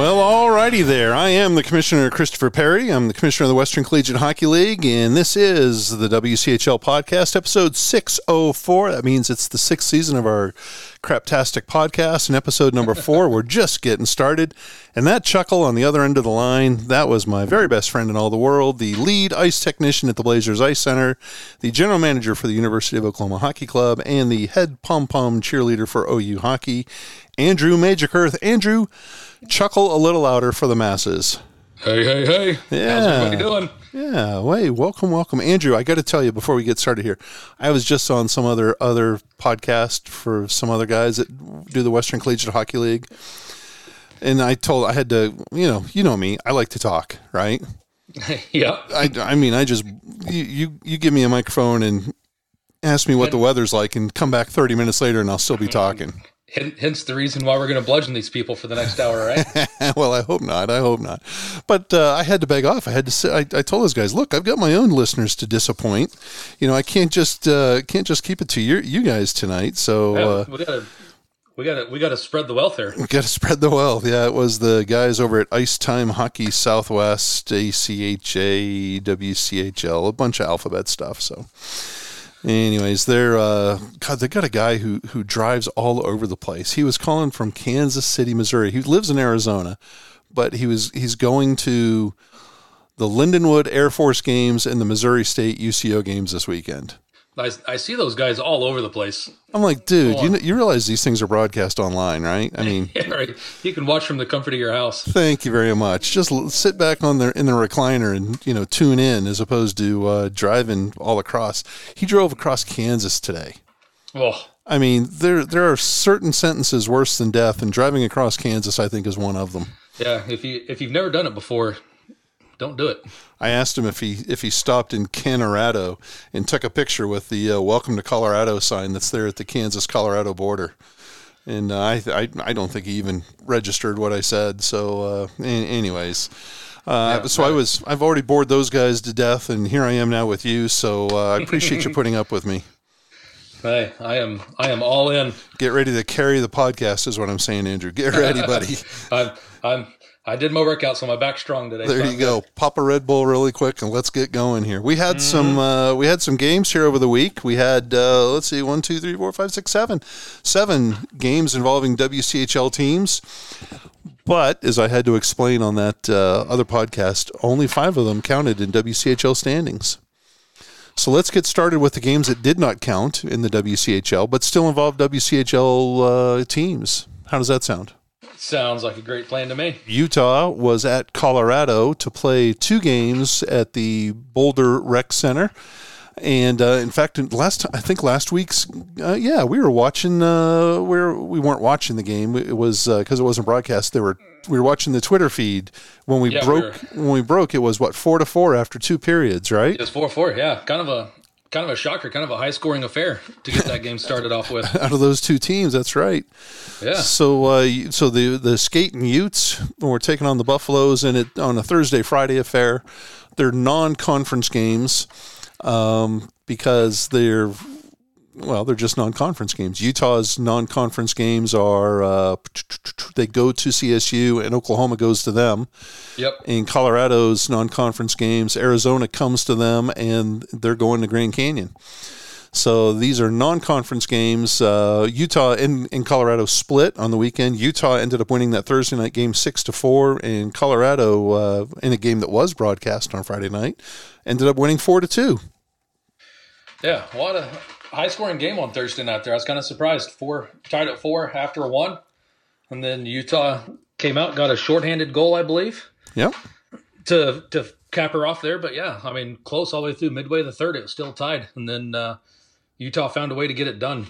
Well, alrighty there. I am the Commissioner Christopher Perry. I'm the Commissioner of the Western Collegiate Hockey League, and this is the WCHL Podcast, episode 604. That means it's the sixth season of our Craptastic podcast, and episode number four. We're just getting started. And that chuckle on the other end of the line, that was my very best friend in all the world, the lead ice technician at the Blazers Ice Center, the general manager for the University of Oklahoma Hockey Club, and the head pom pom cheerleader for OU Hockey, Andrew Magerkurth. Andrew, chuckle a little louder for the masses. Hey, hey, hey. Yeah. How's everybody doing? Yeah, wait, welcome, welcome, Andrew. I got to tell you before we get started here, I was just on some other other podcast for some other guys that do the Western Collegiate Hockey League, and I told I had to, you know, you know me, I like to talk, right? yeah. I, I mean, I just you, you you give me a microphone and ask me what the weather's like, and come back thirty minutes later, and I'll still be talking. Hence the reason why we're going to bludgeon these people for the next hour, right? well, I hope not. I hope not. But uh, I had to beg off. I had to say. I, I, told those guys, look, I've got my own listeners to disappoint. You know, I can't just uh, can't just keep it to you you guys tonight. So uh, we gotta we gotta we gotta spread the wealth here. We gotta spread the wealth. Yeah, it was the guys over at Ice Time Hockey Southwest, ACHA, WCHL, a bunch of alphabet stuff. So. Anyways, they're uh, God. They got a guy who who drives all over the place. He was calling from Kansas City, Missouri. He lives in Arizona, but he was he's going to the Lindenwood Air Force games and the Missouri State UCO games this weekend. I, I see those guys all over the place. I'm like, dude, you know, you realize these things are broadcast online, right? I mean, yeah, right. You can watch from the comfort of your house. Thank you very much. Just sit back on the in the recliner and you know tune in as opposed to uh, driving all across. He drove across Kansas today. Oh, I mean, there there are certain sentences worse than death, and driving across Kansas, I think, is one of them. Yeah, if you if you've never done it before, don't do it. I asked him if he if he stopped in Colorado and took a picture with the uh, "Welcome to Colorado" sign that's there at the Kansas Colorado border, and uh, I, I I don't think he even registered what I said. So, uh, anyways. Uh, yeah, so right. I was I've already bored those guys to death, and here I am now with you. So uh, I appreciate you putting up with me. Hey, I am I am all in. Get ready to carry the podcast, is what I'm saying, Andrew. Get ready, buddy. I'm I'm I did my workout, so my back's strong today. There you go. Pop a Red Bull really quick, and let's get going here. We had mm-hmm. some uh, we had some games here over the week. We had uh, let's see, one, two, three, four, five, six, seven, seven games involving WCHL teams. But as I had to explain on that uh, other podcast, only five of them counted in WCHL standings. So let's get started with the games that did not count in the WCHL, but still involve WCHL uh, teams. How does that sound? Sounds like a great plan to me. Utah was at Colorado to play two games at the Boulder Rec Center. And uh, in fact, last I think last week's uh, yeah we were watching uh, where we weren't watching the game. It was because uh, it wasn't broadcast. They were we were watching the Twitter feed. When we yeah, broke we when we broke it was what four to four after two periods right? It was four four yeah. Kind of a kind of a shocker, kind of a high scoring affair to get that game started off with. Out of those two teams, that's right. Yeah. So, uh, so the the skating Utes were taking on the Buffaloes, and it on a Thursday Friday affair. They're non conference games um, because they're well, they're just non-conference games. Utah's non-conference games are uh, they go to CSU and Oklahoma goes to them. Yep. In Colorado's non-conference games, Arizona comes to them and they're going to Grand Canyon. So these are non-conference games. Uh, Utah and, and Colorado split on the weekend. Utah ended up winning that Thursday night game six to four, and Colorado uh, in a game that was broadcast on Friday night ended up winning four to two. Yeah, what a high scoring game on Thursday night there. I was kind of surprised. Four tied at four after one, and then Utah came out got a shorthanded goal, I believe. Yep. To to cap her off there, but yeah, I mean close all the way through midway the third, it was still tied, and then uh, Utah found a way to get it done.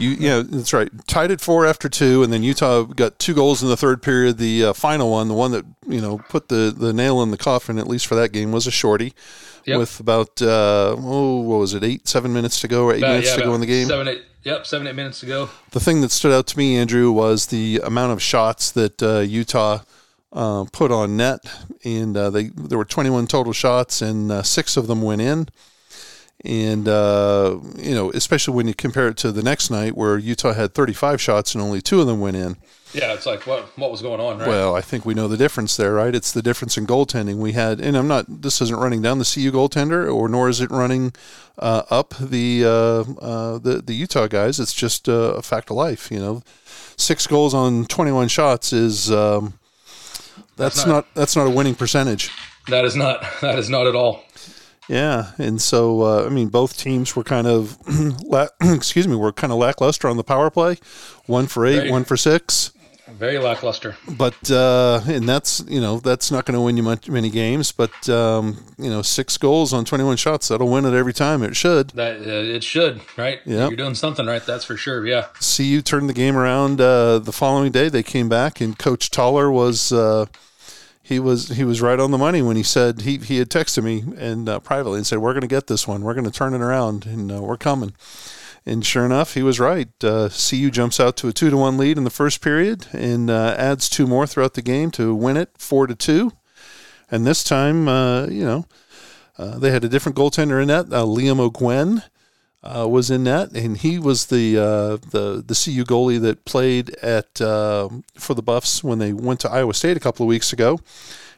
You, yeah, that's right. Tied at four after two, and then Utah got two goals in the third period. The uh, final one, the one that you know put the, the nail in the coffin, at least for that game, was a shorty Yep. with about uh, oh, what was it, eight, seven minutes to go, or eight About- minutes yeah, to go in the game. Seven, eight. Yep, seven, eight minutes to go. The thing that stood out to me, Andrew, was the amount of shots that uh, Utah uh, put on net, and uh, they there were 21 total shots, and uh, six of them went in. And uh, you know, especially when you compare it to the next night, where Utah had 35 shots and only two of them went in. Yeah, it's like what what was going on, right? Well, I think we know the difference there, right? It's the difference in goaltending. We had, and I'm not. This isn't running down the CU goaltender, or nor is it running uh, up the uh, uh, the the Utah guys. It's just uh, a fact of life. You know, six goals on 21 shots is um, that's, That's not, not- that's not a winning percentage. that is not that is not at all. Yeah, and so uh, I mean, both teams were kind of, la- excuse me, were kind of lackluster on the power play, one for eight, Very. one for six. Very lackluster. but uh, and that's you know that's not going to win you much, many games. But um, you know, six goals on twenty-one shots that'll win it every time. It should. That uh, it should, right? Yep. You're doing something right. That's for sure. Yeah. CU turned the game around uh, the following day. They came back, and Coach Toller was uh, he was he was right on the money when he said he he had texted me and uh, privately and said we're going to get this one. We're going to turn it around, and uh, we're coming. And sure enough, he was right. Uh, CU jumps out to a two to one lead in the first period and uh, adds two more throughout the game to win it four to two. And this time, uh, you know, uh, they had a different goaltender in. Uh, Liam O'Gwen uh, was in net, and he was the uh, the the CU goalie that played at uh, for the Buffs when they went to Iowa State a couple of weeks ago,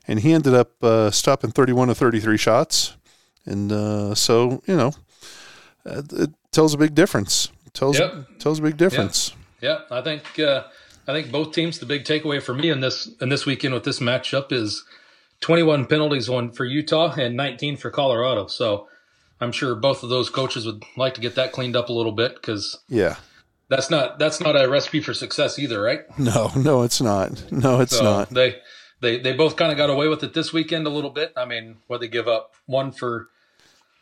and he ended up uh, stopping 31 of 33 shots, and uh, so you know, uh, it tells a big difference. It tells Yep. tells a big difference. Yeah, I think uh, I think both teams. The big takeaway for me in this in this weekend with this matchup is 21 penalties on for Utah and 19 for Colorado. So I'm sure both of those coaches would like to get that cleaned up a little bit because Yeah. that's not that's not a recipe for success either, right? No, no, it's not. No, it's So not. they they they both kind of got away with it this weekend a little bit. I mean, what they give up one for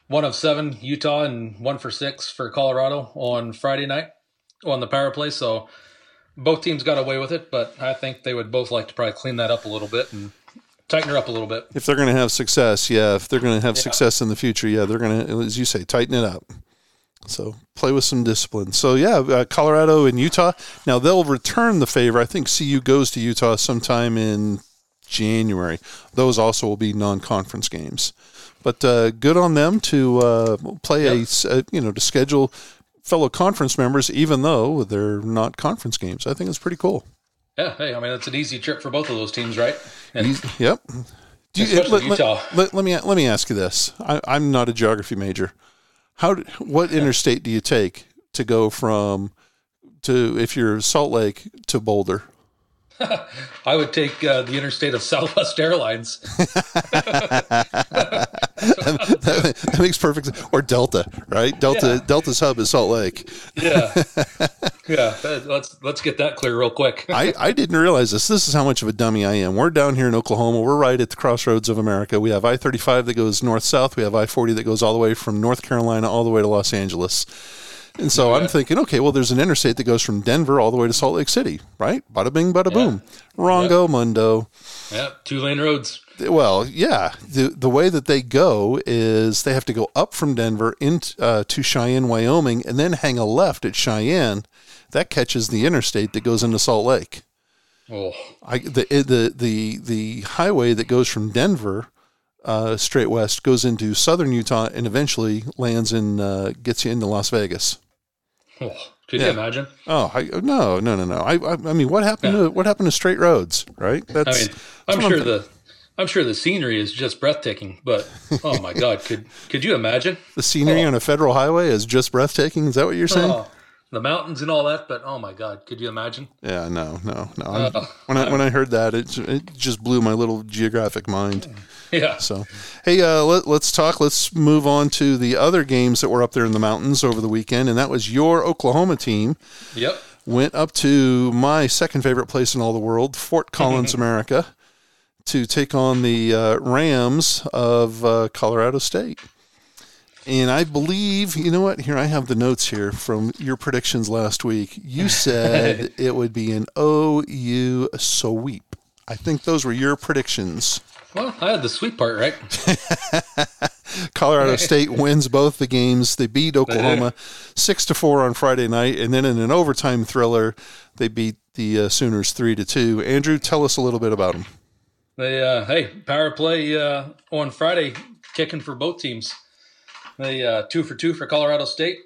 one of seven Utah and one for six for Colorado on Friday night on the power play. So both teams got away with it, but I think they would both like to probably clean that up a little bit and tighten her up a little bit. If they're going to have success, yeah. If they're going to have success in the future, yeah, they're going to, as you say, tighten it up. So play with some discipline. So yeah, uh, Colorado and Utah. Now they'll return the favor. I think CU goes to Utah sometime in January. Those also will be non-conference games. But uh, good on them to uh, play a, Yep. s- uh, you know, to schedule fellow conference members, even though they're not conference games. I think it's pretty cool. Yeah, hey, I mean it's an easy trip for both of those teams, right? And Yep. Do Especially let, Utah. Let, let me let me ask you this. I, I'm not a geography major. How what interstate do you take to go from to if you're Salt Lake to Boulder? I would take uh, the interstate of Southwest Airlines. that, that makes perfect sense. Or Delta, right? Delta Yeah. Delta's hub is Salt Lake. Yeah, yeah. Let's let's get that clear real quick. I, I didn't realize this. This is how much of a dummy I am. We're down here in Oklahoma. We're right at the crossroads of America. We have I 35 that goes north south. We have I 40 that goes all the way from North Carolina all the way to Los Angeles. And so I'm thinking, okay, well, there's an interstate that goes from Denver all the way to Salt Lake City, right? Bada bing, bada boom. Rongo, mundo. yeah, two lane roads. Well, yeah. The the way that they go is they have to go up from Denver into uh, to Cheyenne, Wyoming, and then hang a left at Cheyenne. That catches the interstate that goes into Salt Lake. Oh, I the the the the highway that goes from Denver uh, straight west goes into southern Utah and eventually lands in uh, gets you into Las Vegas. oh. could Yeah. you imagine? Oh, I, no, no, no, no. I, I, I mean, what happened to what happened to straight roads? Right? I mean, I'm what I'm sure the I'm sure the scenery is just breathtaking. But oh my God, could could you imagine? the scenery on a federal highway is just breathtaking. Is that what you're saying? Oh, the mountains and all that. But oh my God, could you imagine? Yeah, no, no, no. Uh, when I when I heard that, it it just blew my little geographic mind. Yeah, So, hey, uh, let, let's talk. Let's move on to the other games that were up there in the mountains over the weekend, and that was your Oklahoma team yep. went up to my second favorite place in all the world, Fort Collins, America, to take on the uh, Rams of uh, Colorado State. And I believe, you know what? Here, I have the notes here from your predictions last week. You said it would be an OU sweep. I think those were your predictions. Well, I had the sweet part right. Colorado State wins both the games. They beat Oklahoma six to four on Friday night, and then in an overtime thriller, they beat the uh, Sooners three to two. Andrew, tell us a little bit about them. They uh, hey power play uh, on Friday, kicking for both teams. They uh, two for two for Colorado State,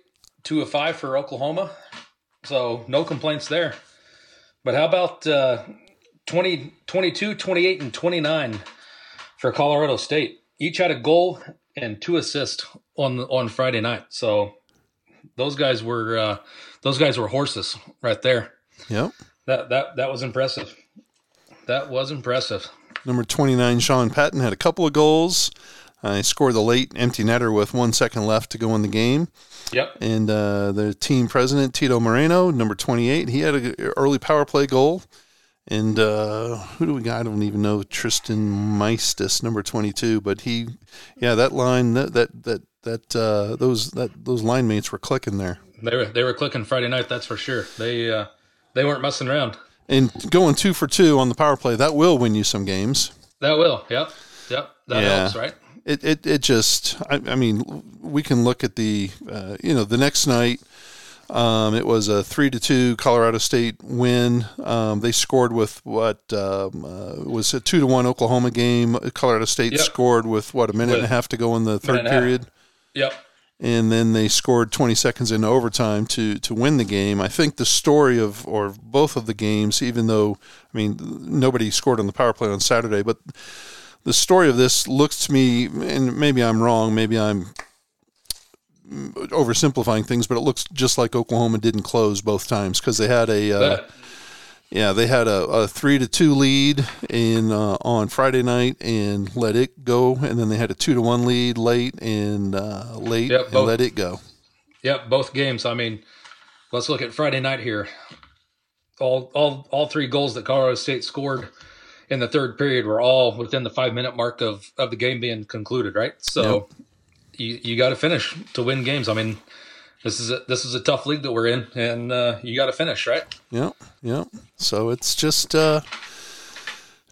two of five for Oklahoma. So no complaints there. But how about uh, 20, 22, 28, and 29 for Colorado State? Each had a goal and two assists on on Friday night. So those guys were uh, those guys were horses right there. Yep. That that that was impressive. That was impressive. Number 29, Sean Patton, had a couple of goals. Uh, he scored the late empty netter with one second left to go in the game. Yep. And uh, the team president, Tito Moreno, number 28, he had an early power play goal. And uh, who do we got? I don't even know. Tristan Meistis, number 22. But he, yeah, that line, that, that, that, that uh, those that those line mates were clicking there. They were they were clicking Friday night, that's for sure. They uh, they weren't messing around. And going two for two on the power play, that will win you some games. That will. Yep. Yep. That Yeah. helps, right? It it, it just I, I mean we can look at the uh, you know the next night. Um, it was a three to two Colorado State win. Um, they scored with what um, uh, was a two to one Oklahoma game. Colorado State Yep. scored with what a minute and a half to go in the third and period. Yep. and then they scored 20 seconds into overtime to to win the game. I think the story of or both of the games, even though I mean nobody scored on the power play on Saturday, but the story of this looks to me, and maybe I'm wrong, maybe I'm oversimplifying things, but it looks just like Oklahoma didn't close both times because they had a uh, yeah, they had a, a three to two lead in uh, on Friday night and let it go, and then they had a two to one lead late and uh, late Yep, and let it go. Yep, both games. I mean, let's look at Friday night here. All all all three goals that Colorado State scored in the third period were all within the five minute mark of, of the game being concluded, right? So you, you got to finish to win games. I mean, this is a, this is a tough league that we're in, and uh, you got to finish, right? Yeah, yeah. So it's just uh,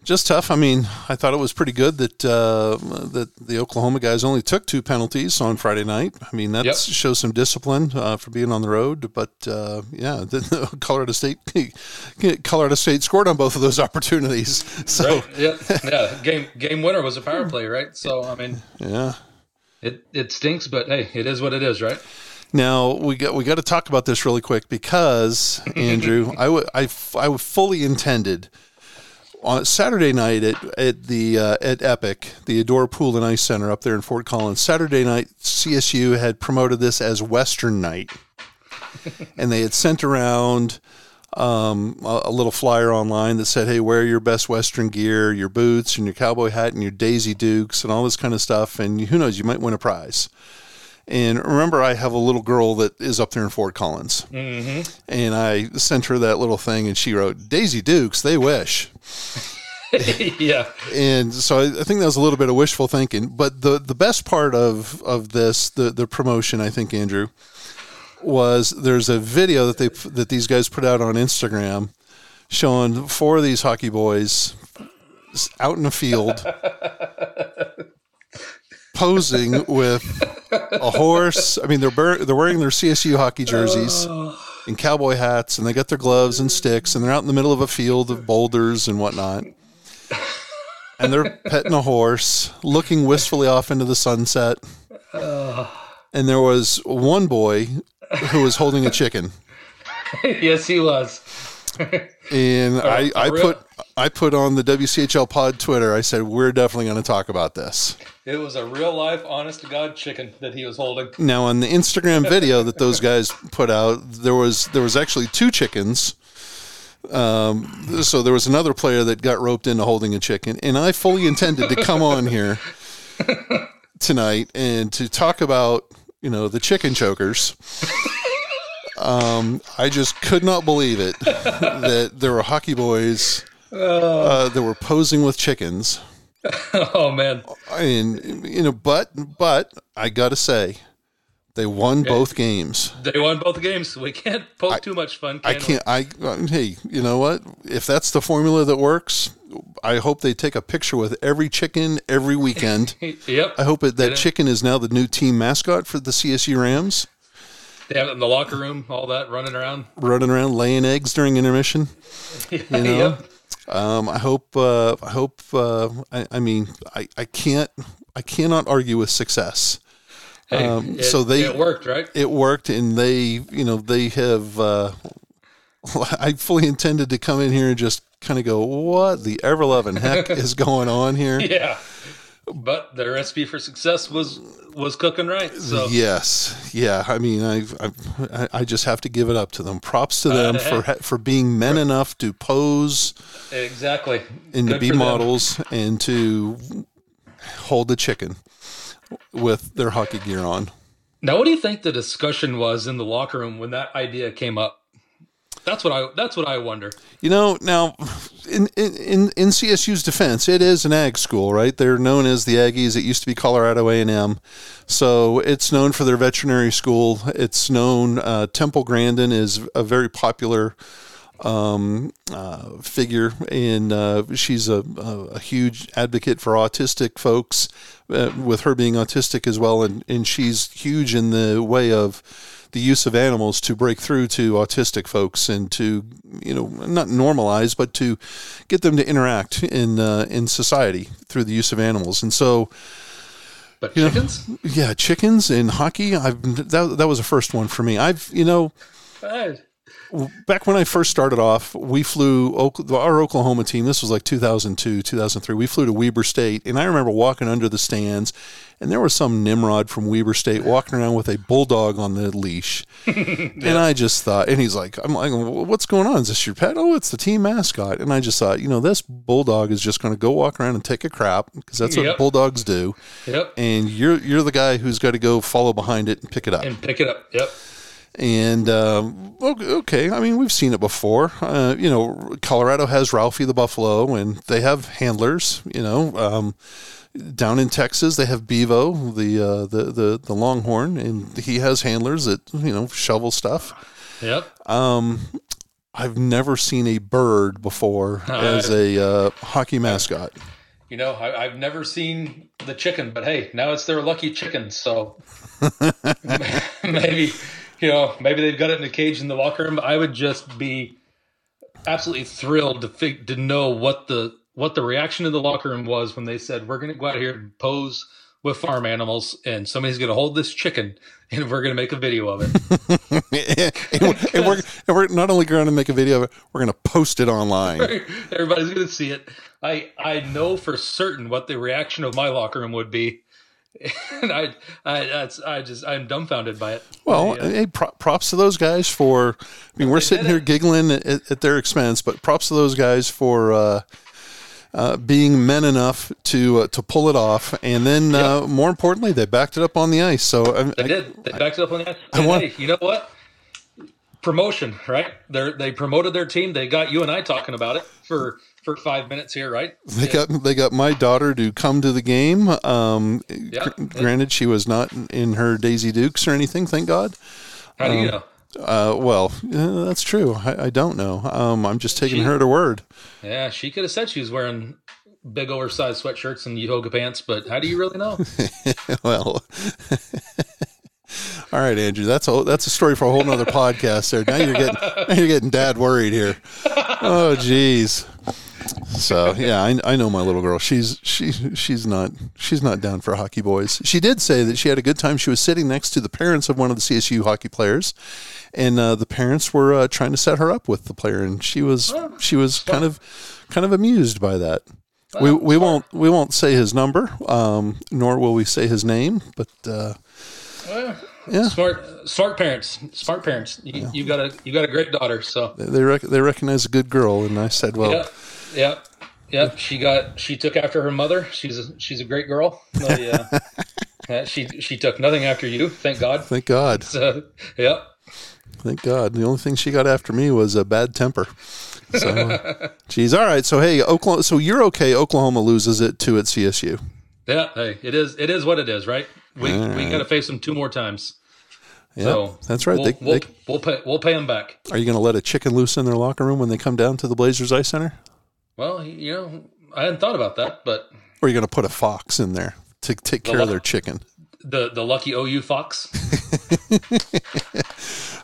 just tough. I mean, I thought it was pretty good that uh, that the Oklahoma guys only took two penalties on Friday night. I mean, that Yep. shows some discipline uh, for being on the road. But uh, yeah, the, Colorado State Colorado State scored on both of those opportunities. So Right? Yeah, yeah. Game game winner was a power play, right? So I mean, yeah. it it stinks, but hey, it is what it is, right? Now we got we got to talk about this really quick because Andrew, I would I, f- I fully intended on Saturday night at at the uh, at Epic, the Edora Pool and Ice Center up there in Fort Collins. Saturday night, CSU had promoted this as Western Night, and they had sent around um, a, a little flyer online that said, "Hey, wear your best Western gear, your boots, and your cowboy hat, and your Daisy Dukes, and all this kind of stuff. And who knows, you might win a prize." And remember, I have a little girl that is up there in Fort Collins, mm-hmm. and I sent her that little thing, and she wrote, "Daisy Dukes, they wish." yeah, and so I, I think that was a little bit of wishful thinking. But the the best part of of this, the the promotion, I think, Andrew, was there's a video that they that these guys put out on Instagram showing four of these hockey boys out in a field posing with a horse. I mean, they're bur- they're wearing their CSU hockey jerseys and cowboy hats, and they got their gloves and sticks, and they're out in the middle of a field of boulders and whatnot. And they're petting a horse, looking wistfully off into the sunset. And there was one boy who was holding a chicken, yes, he was. and I, I put I put on the WCHL Pod Twitter. I said we're definitely going to talk about this. It was a real life, honest to God chicken that he was holding. Now on the Instagram video that those guys put out, there was there was actually two chickens. Um, so there was another player that got roped into holding a chicken, and I fully intended to come on here tonight and to talk about you know the chicken chokers. Um, I just could not believe it that there were hockey boys uh, that were posing with chickens Oh man, and you know but but i gotta say They won both games. They won both games. We can't poke too much fun. I can we? can't. I uh, hey, you know what? If that's the formula that works, I hope they take a picture with every chicken every weekend. Yep. I hope it, that chicken is now the new team mascot for the CSU Rams, It in the locker room, all that running around. running around laying eggs during intermission. You know, Yep. um, I hope. Uh, I hope. Uh, I, I mean, I, I can't. I cannot argue with success. Hey, Um, it, so they- it worked, right? It worked, and they, you know, they have. Uh, I fully intended to come in here and just kind of go, "What the ever loving heck is going on here?" Yeah. But the recipe for success was was cooking right. So Yes, yeah. I mean, I, I, I just have to give it up to them. Props to them Uh, for ha- for being men enough to pose exactly. and to be for them. models and to hold the chicken with their hockey gear on. Now, what do you think the discussion was in the locker room when that idea came up? That's what I. That's what I wonder. You know, now in, in in CSU's defense, it is an ag school, right? They're known as the Aggies. It used to be Colorado A and M, so it's known for their veterinary school. It's known uh, Temple Grandin is a very popular um, uh, figure, and uh, she's a, a, huge advocate for autistic folks, uh, with her being autistic as well, and, and she's huge in the way of the use of animals to break through to autistic folks and to you know not normalize, but to get them to interact in uh, in society through the use of animals, and so. But know, chickens. Yeah, chickens and hockey. I've that, that was the first one for me. I've you know Eh, back when I first started off, we flew our Oklahoma team. This was like 2002, 2003. We flew to Weber State, and I remember walking under the stands, and there was some Nimrod from Weber State walking around with a bulldog on the leash, and I just thought, and he's like, "I'm like, what's going on? Is this your pet? Oh, it's the team mascot." And I just thought, you know, this bulldog is just going to go walk around and take a crap because that's what Yep. bulldogs do, Yep. and you're you're the guy who's got to go follow behind it and pick it up. And pick it up. Yep. And um, okay, I mean we've seen it before. Uh, you know, Colorado has Ralphie the Buffalo, and they have handlers. You know, um, down in Texas they have Bevo the uh, the the the Longhorn, and he has handlers that you know shovel stuff. Yep. I've never seen a bird before as a uh, hockey mascot. You know, I, I've never seen the chicken, but hey, now it's their lucky chicken. So maybe, you know, maybe they've got it in a cage in the locker room. I would just be absolutely thrilled to fig- to know what the what the reaction in the locker room was when they said we're going to go out here and pose with farm animals, and somebody's going to hold this chicken, and we're going to make a video of it. and, we're, and, we're, and we're not only going to make a video of it, we're going to post it online. Everybody's going to see it. I I know for certain what the reaction of my locker room would be. And I, I, that's, I just, I'm dumbfounded by it. Well, I, uh, hey, pro- props to those guys for. I mean, we're sitting here it. giggling at, at their expense, but props to those guys for uh, uh, being men enough to uh, to pull it off, and then uh, more importantly, they backed it up on the ice. So I, they I- did. They backed it up on the ice. I And want- hey, you know what? Promotion, right? They they promoted their team. They got you and I talking about it for for five minutes here, right? they got they got my daughter to come to the game. Um, Yeah. gr- granted, she was not in her Daisy Dukes or anything. Thank God. How do you know? Uh, well, yeah, that's true. I, I don't know. Um, I'm just taking She- her to word. Yeah, she could have said she was wearing big oversized sweatshirts and yoga pants, but how do you really know? well all right andrew that's a that's a story for a whole nother podcast there now you're getting now you're getting dad worried here oh geez so yeah I, I know my little girl she's she she's not she's not down for hockey boys she did say that she had a good time she was sitting next to the parents of one of the csu hockey players and uh, the parents were uh, trying to set her up with the player and she was she was kind of kind of amused by that we, we won't we won't say his number, um, nor will we say his name. But uh, Yeah. smart, smart parents, smart parents. You, you got a you got a great daughter, so they rec- they recognize a good girl, and I said, well, Yep, yep, yep. She got she took after her mother. She's a, she's a great girl. I, uh, uh, she she took nothing after you. Thank God. thank God, So, yep. thank God. The only thing she got after me was a bad temper. So, geez, all right. So hey, Oklahoma. So you're okay. Oklahoma loses it to at CSU. Yeah. Hey, it is it is what it is, right? We we got to face them two more times. Yeah, so that's right. We'll, They- we'll, they- we'll pay we'll pay them back. Are you going to let a chicken loose in their locker room when they come down to the Blazers Ice Center? Well, you know, I hadn't thought about that, but Or are you going to put a fox in there to take care of their chicken? the the lucky OU Fox.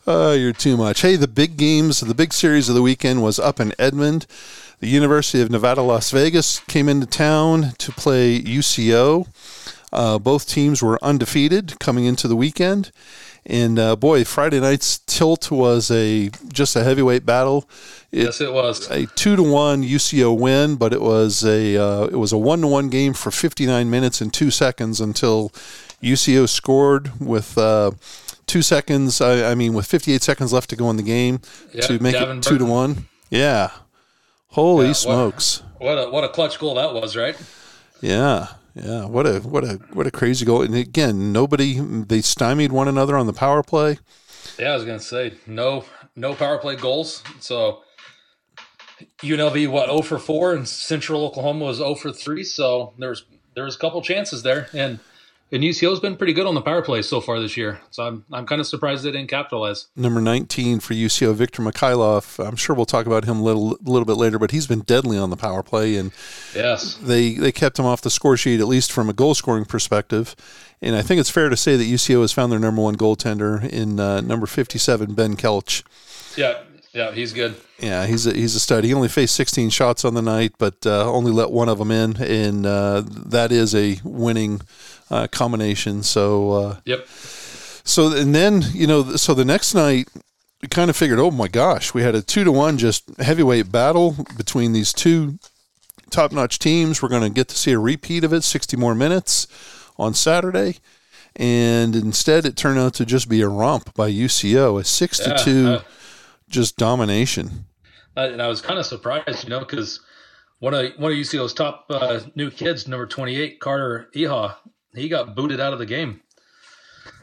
Oh, you're too much. Hey, the big games, the big series of the weekend was up in Edmond. The University of Nevada, Las Vegas came into town to play UCO. Uh, both teams were undefeated coming into the weekend. And uh, boy, Friday night's tilt was a just a heavyweight battle. It, yes, it was. a two to one UCO win, but it was a uh, it was a one to one game for 59 minutes and two seconds until UCO scored with uh, two seconds. I, I mean, with 58 seconds left to go in the game Yeah, to make it two to one. Yeah, holy Yeah, what- smokes! What a what a clutch goal that was, right? Yeah, yeah. What a what a what a crazy goal! And again, nobody they stymied one another on the power play. Yeah, I was gonna say no no power play goals. So UNLV what 0 for 4 and Central Oklahoma was 0 for 3. So there's there's a couple chances there. And and UCO's been pretty good on the power play so far this year. So I'm I'm kind of surprised they didn't capitalize. number 19 for UCO, Victor Mikhailov. I'm sure we'll talk about him a little, little bit later, but he's been deadly on the power play, and Yes. they, they kept him off the score sheet, at least from a goal scoring perspective. And I think it's fair to say that UCO has found their number one goaltender in uh, number 57, Ben Kelch. Yeah. Yeah, he's good. Yeah, he's a, he's a stud. He only faced 16 shots on the night, but uh, only let one of them in, and uh, that is a winning uh, combination. So uh, Yep. so and then you know, so the next night we kind of figured, oh my gosh, we had a two to one just heavyweight battle between these two top notch teams. We're going to get to see a repeat of it, sixty more minutes on Saturday, and instead it turned out to just be a romp by UCO, a six to two, uh, just domination. Uh, and I was kind of surprised, you know, because one of one of UCO's top uh, new kids, number 28, Carter Eha, he got booted out of the game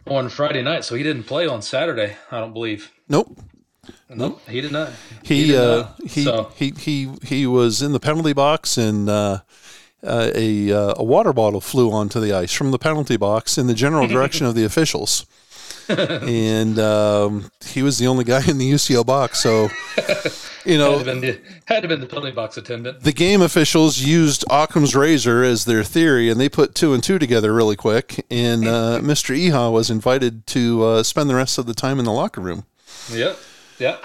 on Friday night, so he didn't play on Saturday. I don't believe. Nope. Nope, he did not. He did uh, not. he, so he he he was in the penalty box and uh, uh, a uh, a water bottle flew onto the ice from the penalty box in the general direction of the officials. and um, he was the only guy in the UCO box, so you had know to been the had to been the penalty box attendant. the game officials used Occam's razor as their theory, and they put two and two together really quick. And uh, Mr. Eha was invited to uh, spend the rest of the time in the locker room. Yep. Yep.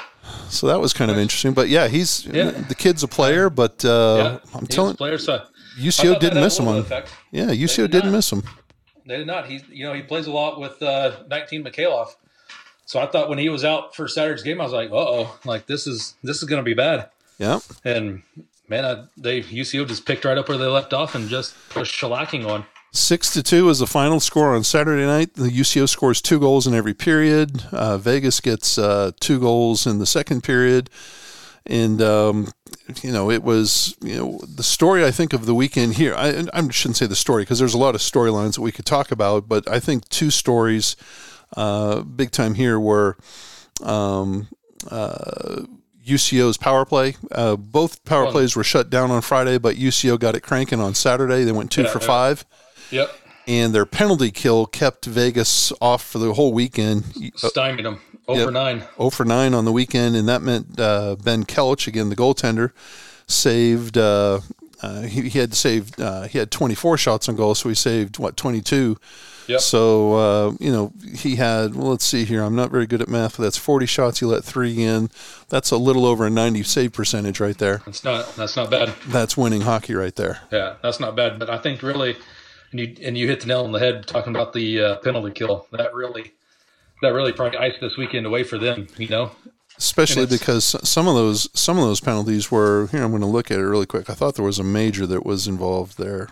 So that was kind of interesting. But yeah, he's Yeah. the kid's a player, but uh, Yeah. I'm telling player, so UCO didn't miss him on. effect. Yeah, UCO did didn't not. miss him. They did not. He, you know, he plays a lot with uh, 19 Mikhailov. So I thought when he was out for Saturday's game, I was like, "Uh oh, like this is this is going to be bad." Yeah, And man, I, they UCO just picked right up where they left off and just was shellacking on. six to two is the final score on Saturday night. The UCO scores two goals in every period. Uh, Vegas gets uh, two goals in the second period, and um, you know it was you know the story I think of the weekend here. I, I shouldn't say the story because there's a lot of storylines that we could talk about, but I think two stories, uh, big time here were. Um, uh, UCO's power play. Uh, both power plays were shut down on Friday, but UCO got it cranking on Saturday. They went two Yeah, for yeah. five, Yep, and their penalty kill kept Vegas off for the whole weekend. stymied them. Over Yep. nine. 0 for 9 on the weekend, and that meant uh, Ben Kelch, again, the goaltender, saved. Uh, uh, he, he had to save. Uh, he had 24 shots on goal, so he saved what 22. Yep. So uh, you know he had. Well, let's see here. I'm not very good at math, but that's 40 shots. He let three in. That's a little over a 90 save percentage right there. That's not that's not bad. That's winning hockey right there. Yeah, that's not bad. But I think really, and you and you hit the nail on the head talking about the uh, penalty kill. That really, that really probably iced this weekend away for them. You know. especially because some of those some of those penalties were here. I'm going to look at it really quick. I thought there was a major that was involved there.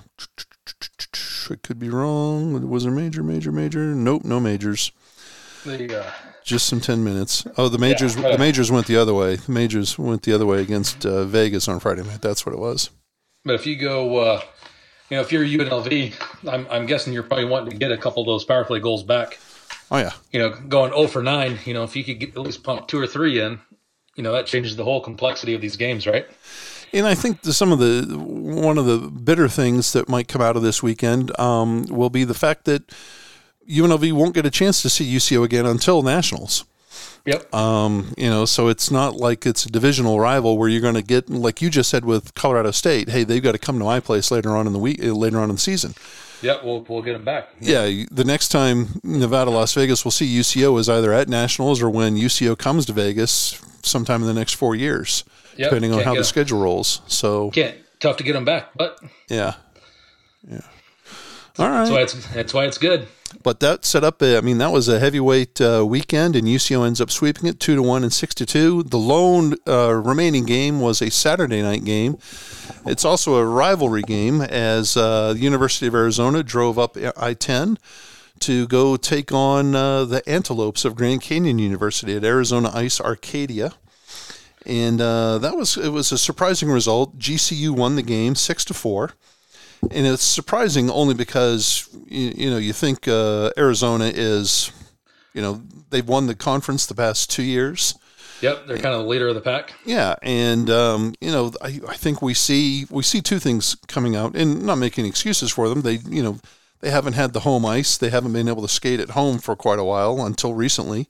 I could be wrong. Was there major, major, major? Nope, no majors. The uh, Just some ten minutes. Oh, the majors. Yeah. The majors went the other way. The majors went the other way against uh, Vegas on Friday night. That's what it was. But if you go, uh, you know, if you're UNLV, I'm, I'm guessing you're probably wanting to get a couple of those power play goals back. Oh yeah, You know, going 0 for 9, you know, if you could get at least pump two or three in, you know, that changes the whole complexity of these games, right? And I think the, some of the one of the bitter things that might come out of this weekend um, will be the fact that UNLV won't get a chance to see UCO again until nationals. Yep. Um, you know, so it's not like it's a divisional rival where you're going to get, like you just said with Colorado State, hey, they've got to come to my place later on in the week, uh, later on in the season. Yep, we'll we'll get them back. Yeah, the next time Nevada, Las Vegas will see UCO is either at nationals or when UCO comes to Vegas sometime in the next four years, Yep, depending on can't how the get- schedule rolls. So Can't tough to get them back, but yeah, yeah. All right. that's why it's that's why it's good. But that set up. A, I mean, that was a heavyweight uh, weekend, and UCO ends up sweeping it two to one and six to two. The lone uh, remaining game was a Saturday night game. It's also a rivalry game as uh, the University of Arizona drove up I ten to go take on uh, the Antelopes of Grand Canyon University at Arizona Ice Arcadia. And uh, that was it was a surprising result. GCU won the game six to four and it's surprising only because you, you know you think uh, Arizona is, you know, they've won the conference the past two years. Yep, they're kind of the leader of the pack. Yeah, and um, you know, I, I think we see we see two things coming out, and not making excuses for them. They, you know, they haven't had the home ice. They haven't been able to skate at home for quite a while until recently,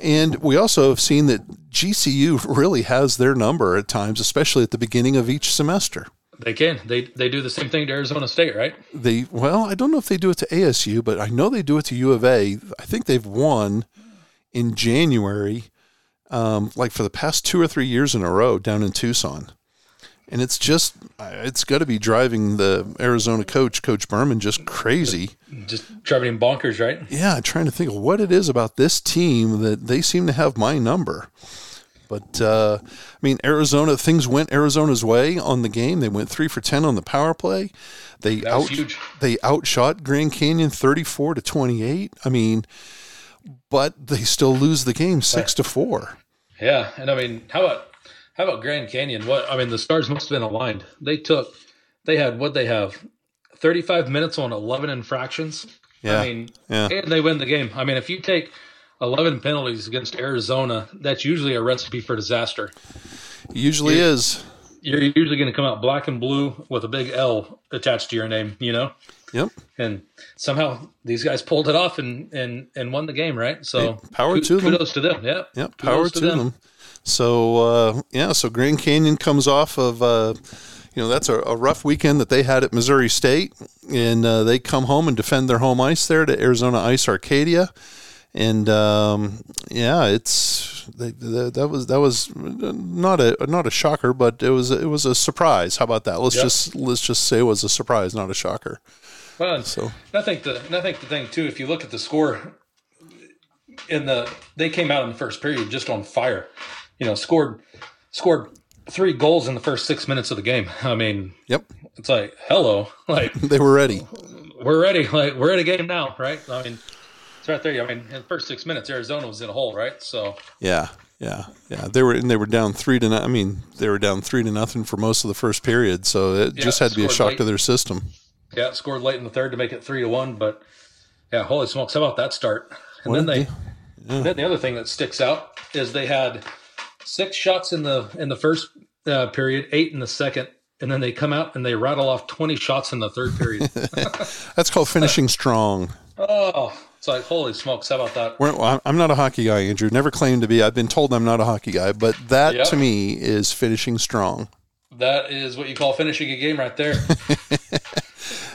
and we also have seen that GCU really has their number at times, especially at the beginning of each semester. They can. They they do the same thing to Arizona State, right? they well i don't know if they do it to asu but i know they do it to u of a i think they've won in january um, like for the past two or three years in a row down in tucson and it's just it's got to be driving the arizona coach coach berman just crazy Just driving him bonkers, right? yeah trying to think of what it is about this team that they seem to have my number but uh, I mean, Arizona things went Arizona's way on the game. They went three for ten on the power play. They out huge. they outshot Grand Canyon thirty four to twenty eight. I mean, but they still lose the game six to four. Yeah, and I mean, how about how about Grand Canyon? What I mean, the stars must have been aligned. They took, they had what they have, thirty five minutes on eleven infractions. Yeah, I mean, yeah. and they win the game. I mean, if you take eleven penalties against Arizona, that's usually a recipe for disaster. Usually is. You're usually going to come out black and blue with a big L attached to your name, you know. Yep. And somehow these guys pulled it off and and and won the game, right? So Hey, power to them. kudos to them. Yeah. Yep, Kudos power to them. So uh, yeah, so Grand Canyon comes off of uh, you know that's a, a rough weekend that they had at Missouri State, and uh, they come home and defend their home ice there to Arizona Ice Arcadia, and um, yeah, it's they, they, that was that was not a not a shocker, but it was it was a surprise. How about that? Let's Yep. just let's just say it was a surprise, not a shocker. Well, So I think the I think the thing too, if you look at the score in the they came out in the first period just on fire. You know, scored scored three goals in the first six minutes of the game. I mean, yep, it's like hello, like they were ready. we're ready, like we're in a game now, right? I mean, it's right there. I mean, in the first six minutes, Arizona was in a hole, right? So Yeah, yeah, yeah. They were and they were down three to. no- I mean, they were down three to nothing for most of the first period. So it just had to be a shock late. to their system. yeah, scored late in the third to make it three to one. But yeah, holy smokes, how about that start? And then they then the other thing that sticks out is they had six shots in the in the first uh, period, eight in the second, and then they come out and they rattle off twenty shots in the third period. That's called finishing strong. oh, it's like holy smokes! How about that? Well, I'm- not a hockey guy, Andrew. Never claimed to be. I've been told I'm not a hockey guy, but that Yep. to me is finishing strong. That is what you call finishing a game right there.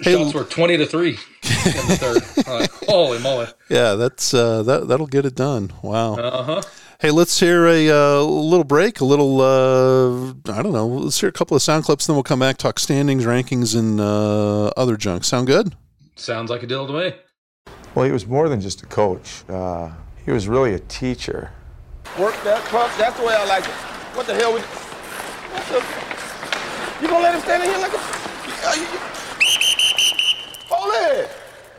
Hey, Shots were twenty to three in the third. Like, holy moly! Yeah, that's uh, that that'll get it done. Wow. Uh huh. Hey, let's hear a uh, little break, a little uh, I don't know. Let's hear a couple of sound clips, then we'll come back talk standings, rankings, and uh, other junk. Sound good? Sounds like a deal to me. Well, he was more than just a coach. Uh, he was really a teacher. Work that pump. That's the way I like it. What the hell? We, what the, you gonna let him stand in here like a? Are you, it.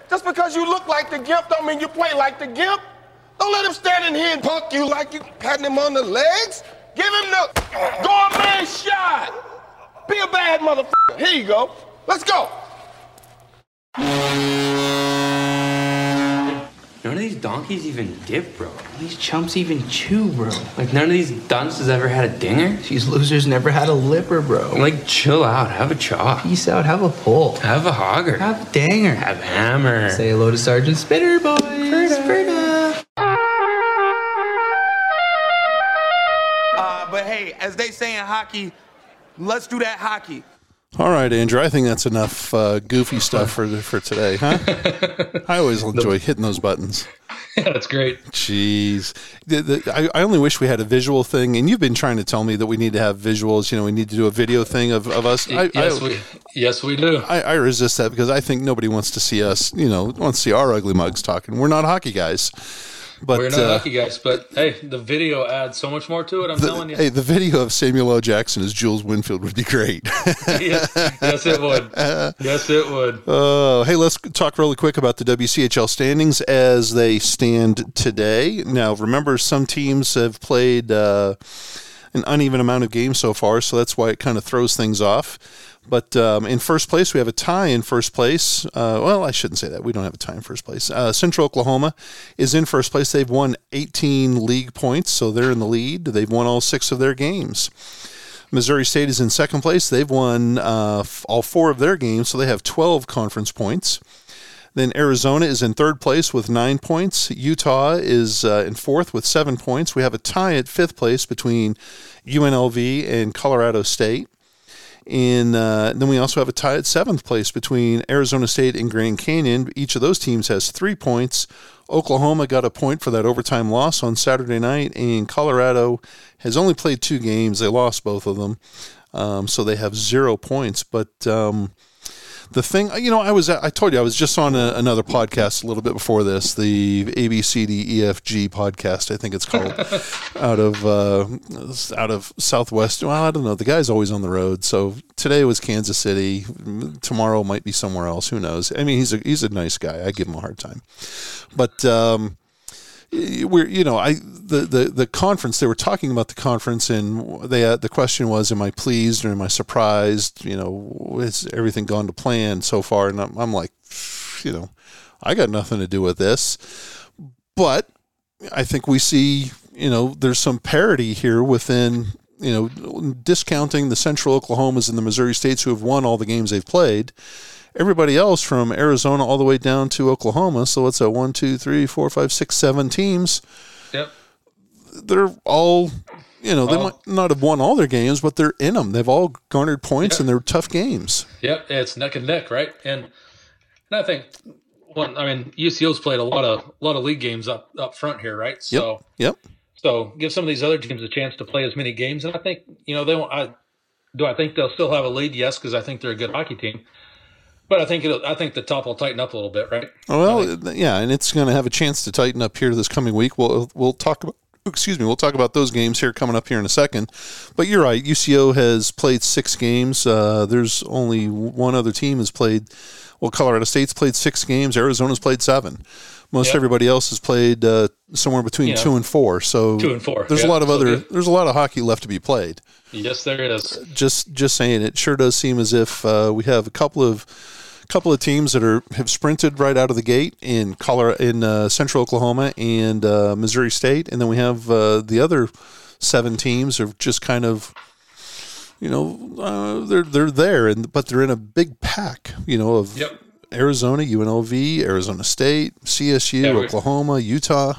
Just because you look like the gimp don't mean you play like the gimp. Don't let him stand in here and punk you like you patting him on the legs. Give him the go man shot. Be a bad motherfucker. Here you go. Let's go. Don't of these donkeys even dip, bro. These chumps even chew, bro. Like, none of these dunces ever had a dinger. These losers never had a lipper, bro. Like, chill out. Have a chop. Peace out. Have a pull. Have a hogger. Have a danger. Have a hammer. Say hello to Sergeant Spitter, boys. Ferda. Uh, but hey, as they say in hockey, let's do that hockey. All right, Andrew. I think that's enough uh, goofy stuff for for today, huh? I always enjoy hitting those buttons. Yeah, that's great. Jeez, the, the, I, I only wish we had a visual thing. And you've been trying to tell me that we need to have visuals. You know, we need to do a video thing of, of us. I, yes, I, we yes we do. I, I resist that because I think nobody wants to see us. You know, wants to see our ugly mugs talking. We're not hockey guys. But We're not uh, hockey guys, but hey, the video adds so much more to it. I'm the- telling you. hey, the video of Samuel L. Jackson as Jules Winfield would be great. yes, yes, it would. Yes, it would. Uh, hey, let's talk really quick about the WCHL standings as they stand today. Now, remember, some teams have played uh, an uneven amount of games so far, so that's why it kind of throws things off. But um, in first place, we have a tie in first place. Uh, well, I shouldn't say that. We don't have a tie in first place. Uh, Central Oklahoma is in first place. They've won 18 league points, so they're in the lead. They've won all six of their games. Missouri State is in second place. They've won uh, f- all four of their games, so they have 12 conference points. Then Arizona is in third place with nine points. Utah is uh, in fourth with seven points. We have a tie at fifth place between UNLV and Colorado State. In uh, then we also have a tie at seventh place between Arizona State and Grand Canyon. Each of those teams has three points. Oklahoma got a point for that overtime loss on Saturday night, and Colorado has only played two games. They lost both of them, um, so they have zero points. But um, the thing, you know, I was I told you I was just on a, another podcast a little bit before this, the ABCDEFG podcast, I think it's called, out of uh, out of Southwest. Well, I don't know. The guy's always on the road. So today was Kansas City. Tomorrow might be somewhere else. Who knows? I mean, he's a he's a nice guy. I give him a hard time, but. Um, we're you know I the, the the conference they were talking about the conference and they uh, the question was am I pleased or am I surprised? You know has everything gone to plan so far? And I'm, I'm like you know I got nothing to do with this. But I think we see you know there's some parity here within you know discounting the Central Oklahomas and the Missouri states who have won all the games they've played everybody else from Arizona all the way down to Oklahoma. So it's a one, two, three, four, five, six, seven teams. Yep. They're all, you know, they All- might not have won all their games, but they're in them. They've all garnered points and they're tough games. Yep, it's neck and neck, right? And and I think one, I mean, UCO's played a lot of a lot of league games up up front here, right? So Yep. so give some of these other teams a chance to play as many games, and I think you know they won't. I do I think they'll still have a lead? Yes, because I think they're a good hockey team. But I think it'll, I think the top will tighten up a little bit, right? Well, yeah, and it's going to have a chance to tighten up here this coming week. We'll we'll talk about excuse me, we'll talk about those games here coming up here in a second. But you're right, UCO has played six games. Uh, there's only one other team has played. Well, Colorado State's played six games. Arizona's played seven. Most Yep. everybody else has played uh, somewhere between Yeah. two and four. So Two and four, There's a lot of other. good. There's a lot of hockey left to be played. Yes, there is. Just just saying, it sure does seem as if uh, we have a couple of couple of teams that are have sprinted right out of the gate in Colorado, in uh, Central Oklahoma and uh, Missouri State, and then we have uh, the other seven teams are just kind of, you know, uh, they're they're there, and but they're in a big pack, you know, of Yep. Arizona, UNLV, Arizona State, CSU, Yeah, Oklahoma, Utah.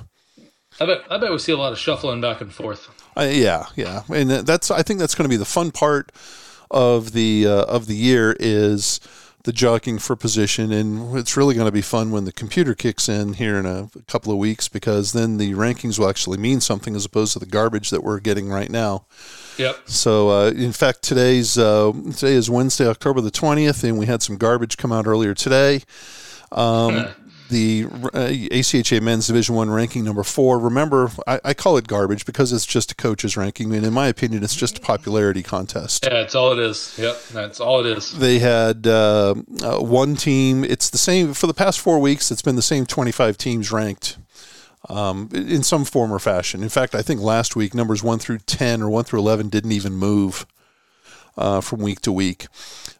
I bet I bet we see a lot of shuffling back and forth. Uh, yeah, yeah, and that's I think that's going to be the fun part of the uh, of the year is the jockeying for position, and it's really going to be fun when the computer kicks in here in a couple of weeks because then the rankings will actually mean something as opposed to the garbage that we're getting right now. Yep. So, uh, in fact, today's uh, today is Wednesday, October the twentieth, and we had some garbage come out earlier today. Um, the uh, ACHA Men's Division One ranking number four. Remember, I, I call it garbage because it's just a coach's ranking, and in my opinion, it's just a popularity contest. Yeah, it's all it is. Yep, that's all it is. They had uh, uh, one team. It's the same for the past four weeks. It's been the same twenty-five teams ranked um, in some form or fashion. In fact, I think last week numbers one through ten or one through eleven didn't even move. uh, from week to week.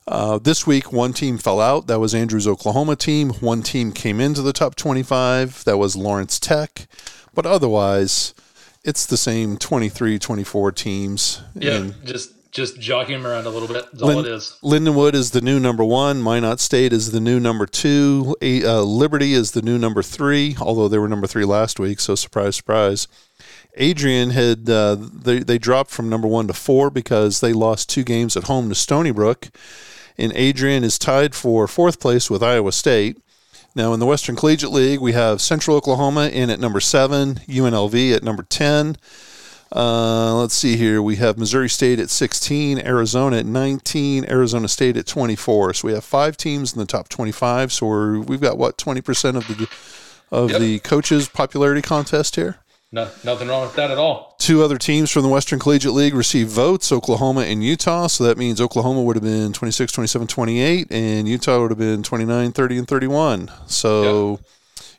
Uh, this week, one team fell out. That was Andrew's Oklahoma team. One team came into the top 25. That was Lawrence Tech. But otherwise, it's the same 23, 24 teams. Yeah, And just just jockeying them around a little bit. That's all it is. Lindenwood is the new number one. Minot State is the new number two. A- uh, Liberty is the new number three, although they were number three last week. So surprise, surprise. Adrian had uh, they they dropped from number one to four because they lost two games at home to Stony Brook, and Adrian is tied for fourth place with Iowa State. Now in the Western Collegiate League, we have Central Oklahoma in at number seven, UNLV at number ten. Uh, let's see here. We have Missouri State at 16, Arizona at 19, Arizona State at 24. So we have five teams in the top 25. So we're, we've got what 20% of the of Yep. the coaches popularity contest here. No, nothing wrong with that at all. Two other teams from the Western Collegiate League received votes, Oklahoma and Utah. So that means Oklahoma would have been 26, 27, 28, and Utah would have been 29, 30, and 31. So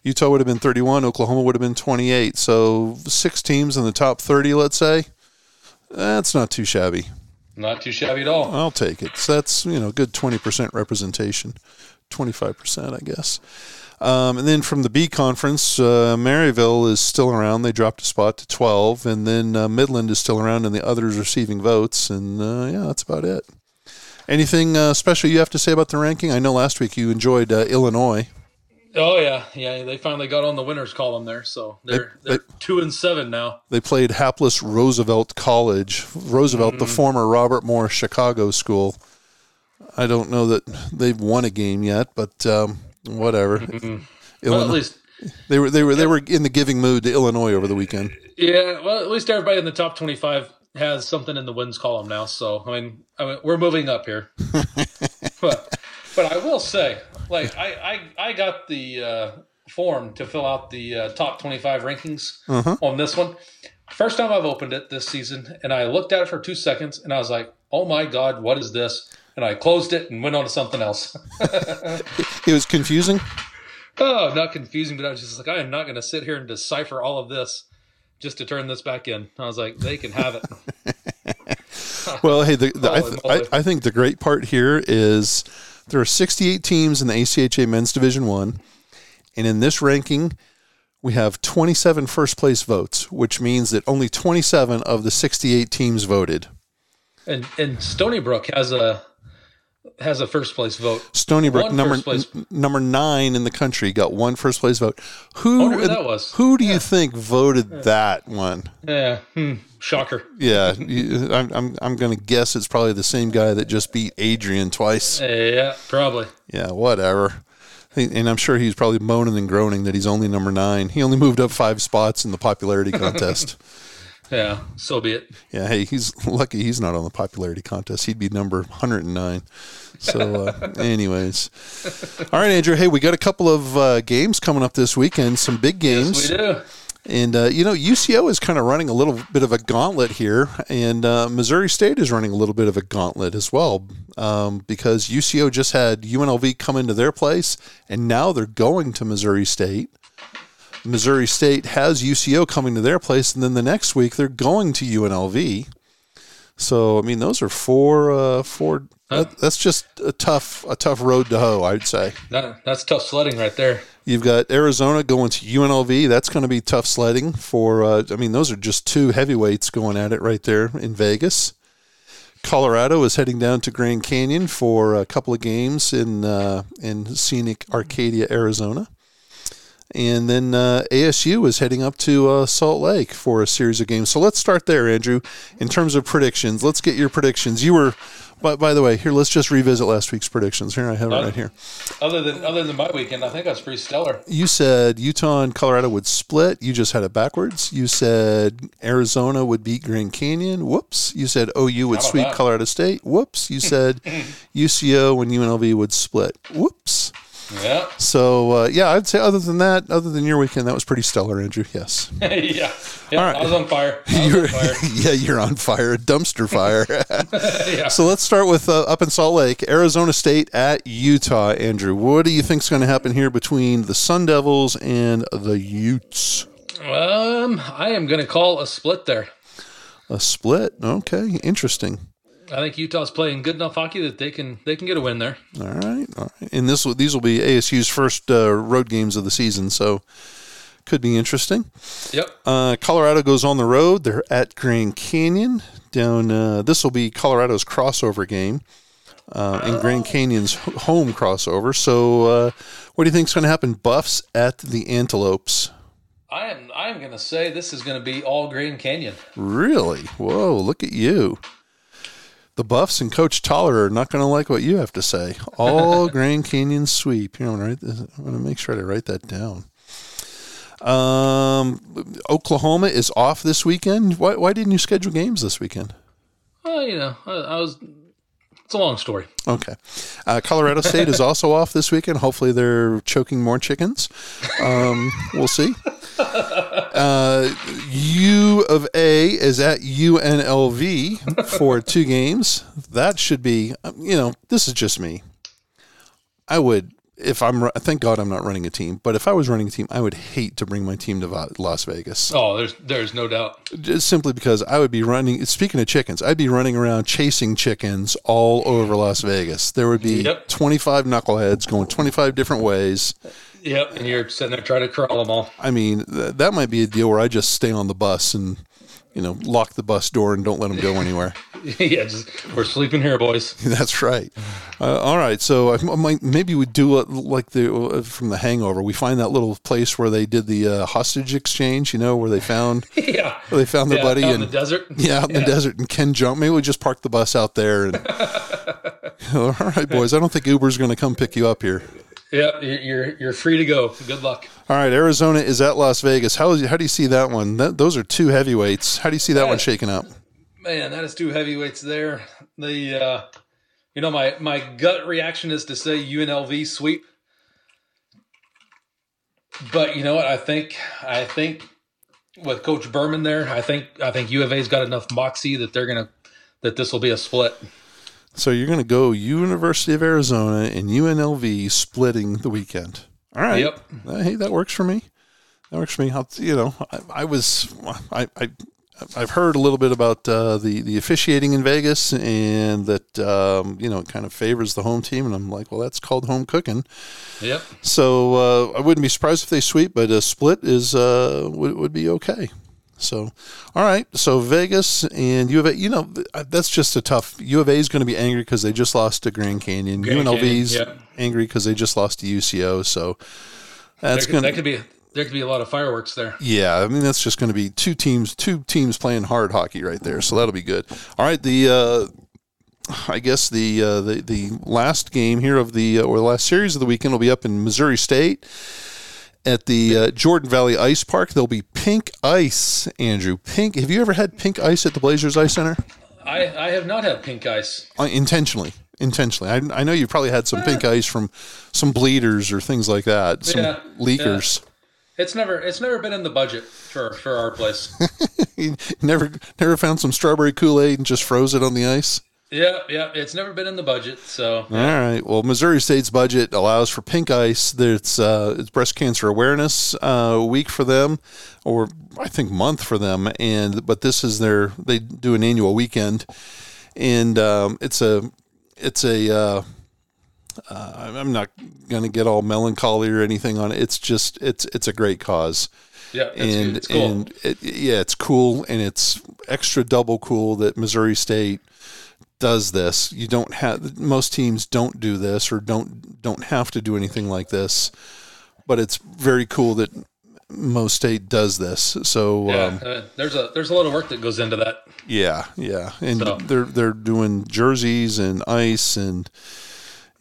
Utah would have been 31, Oklahoma would have been 28. So six teams in the top 30, let's say. That's not too shabby. Not too shabby at all. I'll take it. So that's, you know, good 20% representation. 25%, I guess. Um, and then from the B conference, uh, Maryville is still around. They dropped a spot to 12. And then uh, Midland is still around, and the others receiving votes. And uh, yeah, that's about it. Anything uh, special you have to say about the ranking? I know last week you enjoyed uh, Illinois. Oh yeah, yeah. They finally got on the winners column there, so they're They- they're two and seven now. They played hapless Roosevelt College. Roosevelt, the former Robert Moore Chicago school. I don't know that they've won a game yet, but um, whatever. Well, at least They were they were they were in the giving mood to Illinois over the weekend. yeah. Well, at least everybody in the top twenty-five has something in the wins column now. So I mean, I mean, we're moving up here. but but I will say, like I I, I got the uh, form to fill out the uh, top twenty-five rankings on this one. First time I've opened it this season, and I looked at it for two seconds, and I was like, "Oh my god, what is this?" And I closed it and went on to something else. It was confusing. Oh, not confusing, but I was just like, I am not going to sit here and decipher all of this just to turn this back in. I was like, they can have it. Well, hey, the, the, I, th- I, I think the great part here is there are 68 teams in the ACHA Men's Division One, and in this ranking, we have 27 first place votes, which means that only 27 of the 68 teams voted. and and Stony Brook has a has a first place vote. Stony Brook, One number n- number nine in the country, got one first place vote. Who who that was. Who do you think voted that one? Yeah, hmm, shocker. Yeah, I'm I'm I'm going to guess it's probably the same guy that just beat Adrian twice. Yeah, probably. Yeah, whatever. And I'm sure he's probably moaning and groaning that he's only number nine. He only moved up five spots in the popularity contest. Yeah, so be it. yeah, hey, he's lucky he's not on the popularity contest. He'd be number 109. So, uh, anyways, all right, Andrew. Hey, we got a couple of uh, games coming up this weekend. Some big games. Yes, we do. And, uh, you know, UCO is kind of running a little bit of a gauntlet here, and uh, Missouri State is running a little bit of a gauntlet as well um, because UCO just had UNLV come into their place, and now they're going to Missouri State. Missouri State has UCO coming to their place, and then the next week they're going to UNLV. So, I mean, those are four, uh, four. That, that's just a tough, a tough road to hoe, I'd say. That, that's tough sledding right there. You've got Arizona going to UNLV. That's going to be tough sledding for. Uh, I mean, those are just two heavyweights going at it right there in Vegas. Colorado is heading down to Grand Canyon for a couple of games in uh, in scenic Arcadia, Arizona, and then uh, ASU is heading up to uh, Salt Lake for a series of games. So let's start there, Andrew. In terms of predictions, let's get your predictions. You were, by, by the way, here. Let's just revisit last week's predictions. Here I have it right here. Other than other than my weekend, I think that's pretty stellar. You said Utah and Colorado would split. You just had it backwards. You said Arizona would beat Grand Canyon. Whoops. You said OU would sweep that? Colorado State. Whoops. You said UCO and UNLV would split. Whoops. Yeah, So uh, yeah, I'd say other than that, other than your weekend, that was pretty stellar, Andrew. Yes. yeah, yeah. All right. I was on fire. Was You're, on fire. yeah, you're on fire, dumpster fire. Yeah. So let's start with uh, up in Salt Lake, Arizona State at Utah. Andrew, what do you think's going to happen here between the Sun Devils and the Utes? Um, I am going to call a split there. A split. Okay, interesting. I think Utah's playing good enough hockey that they can they can get a win there. All right, all right. And this will these will be ASU's first uh, road games of the season, so could be interesting. Yep. Uh, Colorado goes on the road. They're at Grand Canyon. Down. Uh, this will be Colorado's crossover game. Uh, and Grand Canyon's home crossover. So, uh, what do you think is going to happen? Buffs at the Antelopes. I am I am gonna say this is gonna be all Grand Canyon. Really? Whoa! Look at you. The Buffs and Coach Toller are not going to like what you have to say. All Grand Canyon sweep. Here, I'm going to. I'm going to make sure to write that down. Um, Oklahoma is off this weekend. Why, why didn't you schedule games this weekend? Well, you know, I, I was. It's a long story. Okay. Uh, Colorado State is also off this weekend. Hopefully, they're choking more chickens. Um, we'll see. Uh, U of A is at UNLV for two games. That should be, you know, this is just me. I would, if I'm, thank God I'm not running a team, but if I was running a team, I would hate to bring my team to Las Vegas. Oh, there's there's no doubt. Just simply because I would be running. Speaking of chickens, I'd be running around chasing chickens all over Las Vegas. There would be Yep. 25 knuckleheads going 25 different ways. Yep, and you're sitting there trying to corral them all. I mean, th- that might be a deal where I just stay on the bus and, you know, lock the bus door and don't let them go anywhere. yeah, just we're sleeping here, boys. That's right. Uh, all right, so I might maybe we do it like the uh, from the Hangover. We find that little place where they did the uh, hostage exchange. You know, where they found yeah, where they found their yeah, buddy in the desert. Yeah, out in the desert and Ken jump. Maybe we just park the bus out there and. All right, boys. I don't think Uber's going to come pick you up here. Yep, you're you're- free to go. Good luck. All right, Arizona is at Las Vegas. How is how do you see that one? That, those are two heavyweights. How do you see that one shaking up? Man, that is two heavyweights there. The uh, you know my my gut reaction is to say UNLV sweep, but you know what? I think I think with Coach Berman there, I think I think U of A's got enough moxie that they're gonna that this will be a split. So you're going to go University of Arizona and UNLV splitting the weekend. All right. Yep. Uh, hey, that works for me. That works for me. I'll, you know, I, I was, I, I, I've heard a little bit about uh, the the officiating in Vegas, and that um, you know it kind of favors the home team, and I'm like, well, that's called home cooking. Yep. So uh, I wouldn't be surprised if they sweep, but a split is uh, would, would be okay. So, all right. So Vegas and U of A, you know, that's just a tough. U of A is going to be angry because they just lost to Grand Canyon. Grand UNLV's Canyon, angry because they just lost to UCO. So that's going that to. could be there could be a lot of fireworks there. Yeah, I mean that's just going to be two teams, two teams playing hard hockey right there. So that'll be good. All right, the uh, I guess the uh, the the last game here of the uh, or the last series of the weekend will be up in Missouri State at the uh, Jordan Valley Ice Park. There'll be pink ice, Andrew. Pink. Have you ever had pink ice at the Blazers Ice Center? I I have not had pink ice. Uh, intentionally. Intentionally, I, I know you've probably had some pink ice from some bleeders or things like that, some Yeah, leakers. It's never it's never been in the budget for for our place. Never never found some strawberry Kool Aid and just froze it on the ice. Yeah, yeah. It's never been in the budget. So All right. Well, Missouri State's budget allows for pink ice. It's uh, it's breast cancer awareness uh, week for them, or I think month for them. And but this is their they do an annual weekend, and um, it's a it's a uh, uh, I'm not going to get all melancholy or anything on it. It's just it's it's a great cause yeah, and it's cool. and it, yeah, it's cool, and it's extra double cool that Missouri State does this. You don't have most teams don't do this or don't don't have to do anything like this, but it's very cool that Mo State does this. So yeah, um, uh, there's a there's a lot of work that goes into that. yeah, yeah, and So- they're they're doing jerseys and ice and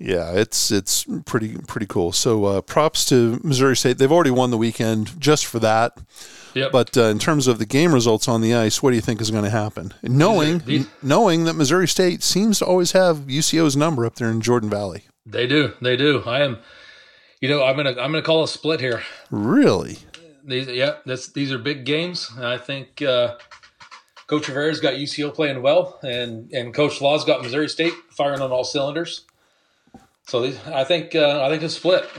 yeah, it's it's pretty pretty cool. So uh, props to Missouri State. They've already won the weekend just for that. Yep. But uh, in terms of the game results on the ice, what do you think is going to happen? Knowing these- knowing that Missouri State seems to always have UCO's number up there in Jordan Valley. they do, they do. I am, you know, I'm gonna I'm gonna call a split here. Really? These yeah, this, these are big games. I think uh, Coach Rivera's got UCO playing well, and and Coach Law's got Missouri State firing on all cylinders. So I think uh, I think a split.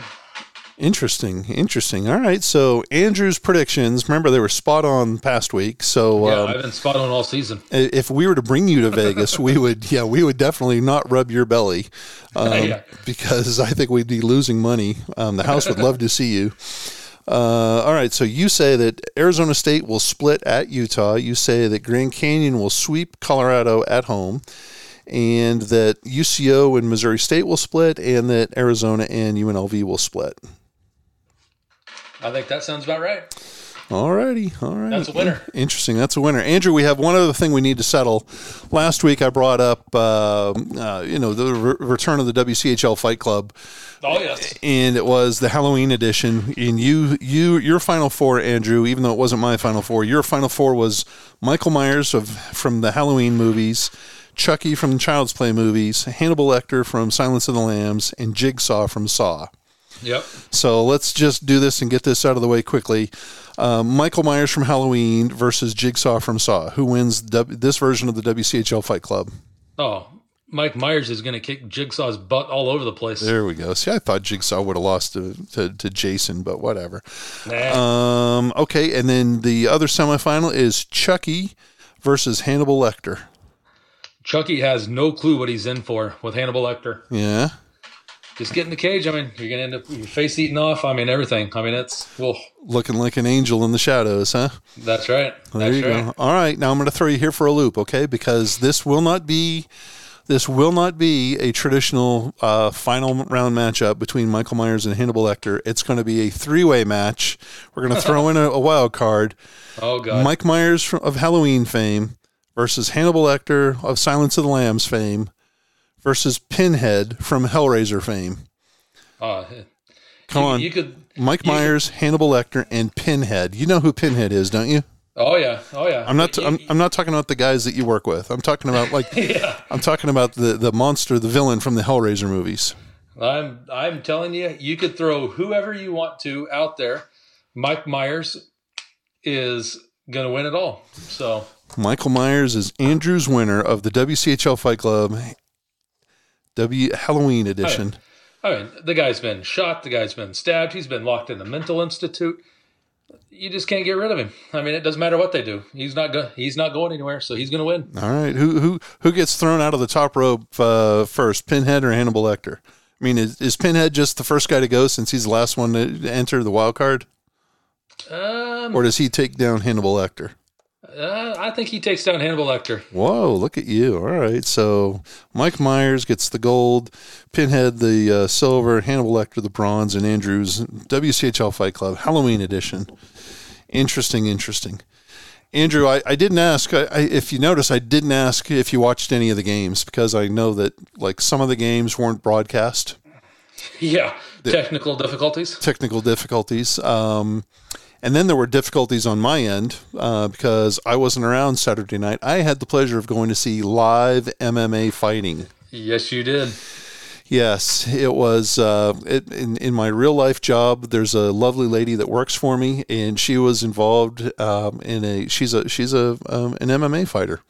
Interesting, interesting. All right, so Andrew's predictions. Remember, they were spot on past week. So Yeah, um, I've been spot on all season. if we were to bring you to Vegas, we would, yeah, we would definitely not rub your belly, um, Yeah. because I think we'd be losing money. Um, the house would love to see you. Uh, all right, so you say that Arizona State will split at Utah. You say that Grand Canyon will sweep Colorado at home, and that UCO and Missouri State will split, and that Arizona and UNLV will split. I think that sounds about right. All righty, all right. That's a winner. Interesting. That's a winner. Andrew, we have one other thing we need to settle. Last week I brought up, uh, uh, you know, the re- return of the WCHL Fight Club, Oh yes. and it was the Halloween edition. And you, you, your final four, Andrew, even though it wasn't my final four, your final four was Michael Myers of from the Halloween movies. Chucky from the Child's Play movies, Hannibal Lecter from Silence of the Lambs, and Jigsaw from Saw. Yep. So let's just do this and get this out of the way quickly. Uh, Michael Myers from Halloween versus Jigsaw from Saw. Who wins w- this version of the WCHL Fight Club? Oh, Mike Myers is going to kick Jigsaw's butt all over the place. There we go. See, I thought Jigsaw would have lost to, to, to Jason, but whatever. Nah. Um, okay, and then the other semifinal is Chucky versus Hannibal Lecter. Chucky has no clue what he's in for with Hannibal Lecter. Yeah. Just get in the cage. I mean, you're going to end up your face eaten off. I mean, everything. I mean, it's well. Looking like an angel in the shadows, huh? That's right. There That's you right. go. All right, now I'm going to throw you here for a loop, okay? Because this will not be this will not be a traditional uh, final round matchup between Michael Myers and Hannibal Lecter. It's going to be a three way match. We're going to throw in a, a wild card. Oh god. Mike Myers from, of Halloween fame versus Hannibal Lecter of Silence of the Lambs fame versus Pinhead from Hellraiser fame. Oh, Come you, on, You could. Mike you could- Myers, Hannibal Lecter, and Pinhead. You know who Pinhead is, don't you? Oh yeah. Oh yeah. I'm not. You- I'm, I'm not talking about the guys that you work with. I'm talking about like. I'm talking about the the monster, the villain from the Hellraiser movies. I'm I'm telling you, you could throw whoever you want to out there. Mike Myers is going to win it all. So Michael Myers is Andrew's winner of the WCHL Fight Club W Halloween edition. I mean, the guy's been shot. The guy's been stabbed. He's been locked in the mental institute. You just can't get rid of him. I mean, it doesn't matter what they do. He's not go- He's not going anywhere. So he's going to win. All right, who who who gets thrown out of the top rope uh, first, Pinhead or Hannibal Lecter? I mean, is, is Pinhead just the first guy to go since he's the last one to enter the wild card, Um, or does he take down Hannibal Lecter? Uh, I think he takes down Hannibal Lecter. Whoa, look at you. All right. So Mike Myers gets the gold, Pinhead the uh, silver, Hannibal Lecter the bronze, and Andrews WCHL Fight Club Halloween edition. Interesting, interesting. Andrew, I, I didn't ask. I, I, if you notice, I didn't ask if you watched any of the games because I know that like some of the games weren't broadcast, Yeah, technical difficulties. technical difficulties. Um, and then there were difficulties on my end uh, because I wasn't around Saturday night. I had the pleasure of going to see live MMA fighting. Yes, you did. Yes, it was uh, it, in in my real life job. There's a lovely lady that works for me, and she was involved um, in a. She's a she's a um, an MMA fighter,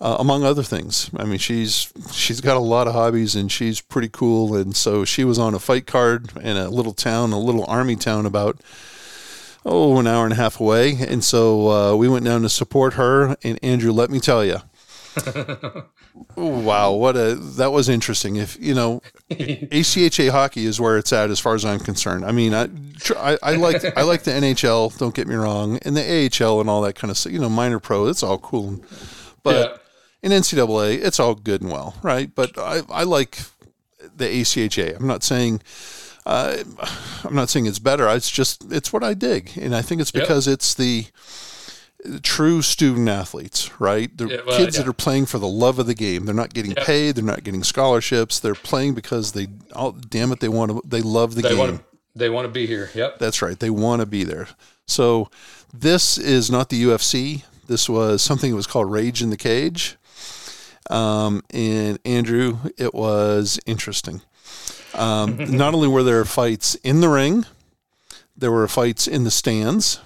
uh, among other things. I mean, she's she's got a lot of hobbies, and she's pretty cool. And so she was on a fight card in a little town, a little army town, about oh an hour and a half away. And so uh, we went down to support her. And Andrew, let me tell you. Wow, what a that was interesting. If you know, ACHA hockey is where it's at as far as I'm concerned. I mean, I I, I like I like the NHL. Don't get me wrong, and the AHL and all that kind of stuff. You know, minor pro, it's all cool, but in NCAA, it's all good and well, right? But I I like the ACHA. I'm not saying. Uh, I'm not saying it's better. It's just it's what I dig, and I think it's Yep. because it's the true student athletes, right? The Yeah, well, kids yeah. that are playing for the love of the game. They're not getting Yep. paid. They're not getting scholarships. They're playing because they, oh, damn it, they want to. They love the They game. want to. They want to be here. Yep. That's right. They want to be there. So this is not the UFC. This was something that was called Rage in the Cage. Um, and Andrew, it was interesting. Um, not only were there fights in the ring, there were fights in the stands,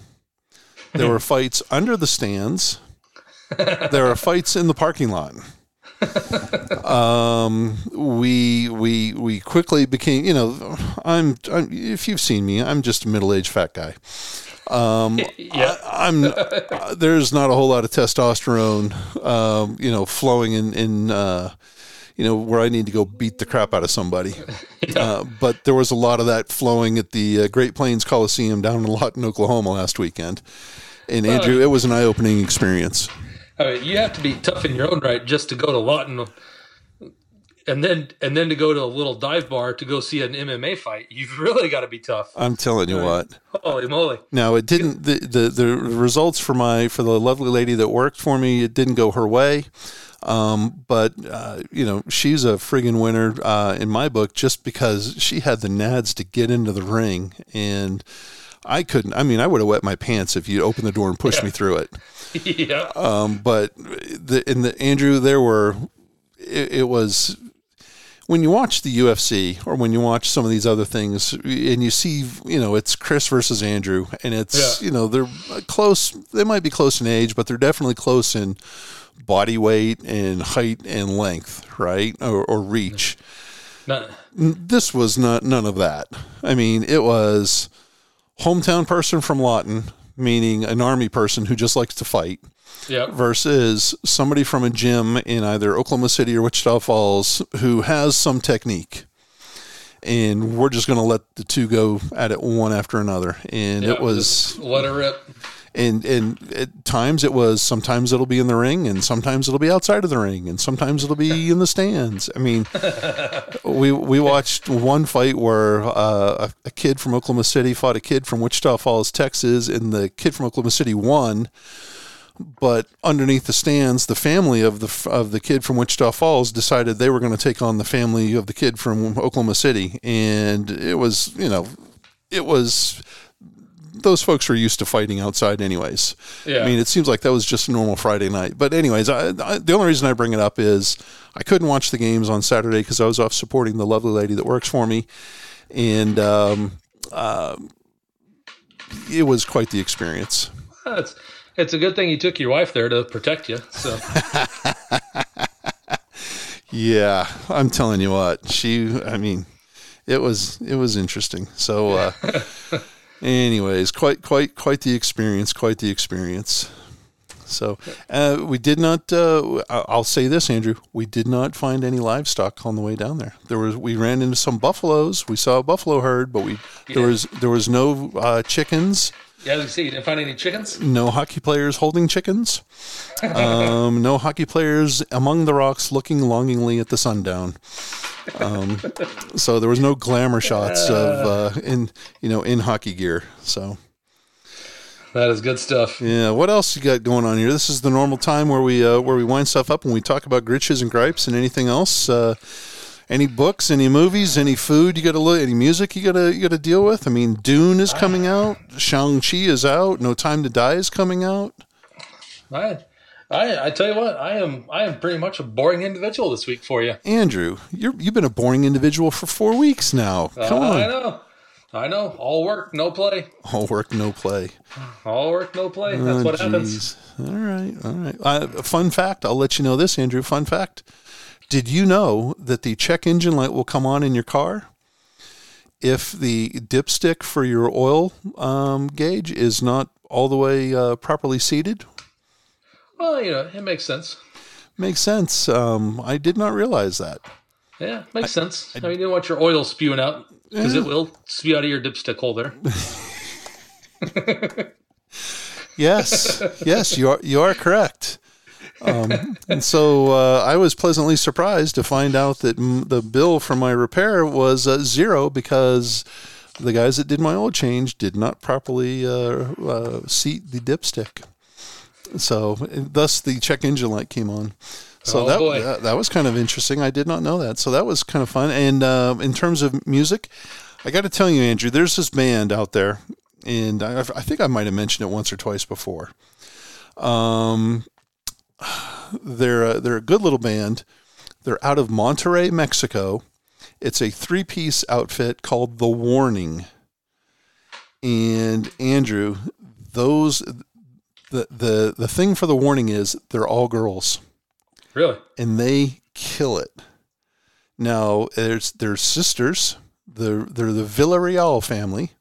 there were fights under the stands, there are fights in the parking lot. um, we we we quickly became. You know, I'm, I'm if you've seen me, I'm just a middle aged fat guy. Um, yeah. I, am there's not a whole lot of testosterone, um, you know, flowing in in uh, you know where I need to go beat the crap out of somebody. uh, but there was a lot of that flowing at the uh, Great Plains Coliseum down in Lawton, Oklahoma last weekend. And Andrew, it was an eye opening experience. I mean, you have to be tough in your own right just to go to Lawton, and then and then to go to a little dive bar to go see an MMA fight. You've really got to be tough. I'm telling you what. Holy moly! Now it didn't. The, the the results for my for the lovely lady that worked for me, it didn't go her way. Um, but uh, you know, she's a friggin' winner uh, in my book just because she had the nads to get into the ring, and I couldn't. I mean, I would have wet my pants if you'd opened the door and pushed Yeah. me through it. yeah. Um, but the in the Andrew, there were it, it was when you watch the UFC or when you watch some of these other things and you see, you know, it's Chris versus Andrew and it's, Yeah. you know, they're close. They might be close in age, but they're definitely close in body weight and height and length, right? Or, or reach. This was not none of that. I mean, it was hometown person from Lawton, meaning an army person who just likes to fight yeah. versus somebody from a gym in either Oklahoma City or Wichita Falls who has some technique. And we're just going to let the two go at it one after another. And yeah, it was, let her rip. And and at times it was. Sometimes it'll be in the ring, and sometimes it'll be outside of the ring, and sometimes it'll be in the stands. I mean, we we watched one fight where uh, a, a kid from Oklahoma City fought a kid from Wichita Falls, Texas, and the kid from Oklahoma City won. But underneath the stands, the family of the of the kid from Wichita Falls decided they were going to take on the family of the kid from Oklahoma City, and it was you know, it was those folks were used to fighting outside anyways. Yeah. I mean, it seems like that was just a normal Friday night. But anyways, I, I, the only reason I bring it up is I couldn't watch the games on Saturday because I was off supporting the lovely lady that works for me, and um, uh, it was quite the experience. It's it's a good thing you took your wife there to protect you. So Yeah, I'm telling you what. She, I mean, it was it was interesting. So, uh, anyways, quite quite quite the experience. Quite the experience. So, uh, we did not. Uh, I'll say this, Andrew. We did not find any livestock on the way down there. There was. We ran into some buffaloes. We saw a buffalo herd, but we there was there was no uh, chickens. Yeah, as you see, you didn't find any chickens. No hockey players holding chickens. Um, no hockey players among the rocks looking longingly at the sundown. Um, so there was no glamour shots of uh, in you know in hockey gear. So That is good stuff. yeah, what else you got going on here? This is the normal time where we uh, where we wind stuff up and we talk about gritches and gripes and anything else. Uh, any books, any movies, any food you got to look, any music you got to you got to deal with. I mean, Dune is coming out, Shang Chi is out, No Time to Die is coming out. I, I, I tell you what, I am, I am pretty much a boring individual this week for you. Andrew, you're, you've been a boring individual for four weeks now. Come Uh, on. I know, I know. All work, no play. All work, no play. All work, no play. That's Oh, what happens. All right, all right. Uh, fun fact, I'll let you know this, Andrew. Fun fact. Did you know that the check engine light will come on in your car if the dipstick for your oil um, gauge is not all the way uh, properly seated? Well, you know, it makes sense. Makes sense. Um, I did not realize that. Yeah, makes sense. I, mean, you don't want your oil spewing out because it will spew out of your dipstick hole there. Yes, yes, you are you are correct. Um, and so uh, I was pleasantly surprised to find out that m- the bill for my repair was uh, zero because the guys that did my oil change did not properly uh, uh, seat the dipstick. So thus the check engine light came on. So Oh, that, that that was kind of interesting. I did not know that. So that was kind of fun. And uh, in terms of music, I got to tell you, Andrew, there's this band out there, and I, I think I might have mentioned it once or twice before. Um, they're a, they're a good little band. They're out of Monterrey, Mexico. It's a three piece outfit called The Warning. And Andrew, those the the the thing for The Warning is they're all girls. Really? and they kill it. Now there's their sisters. They're they're the Villarreal family,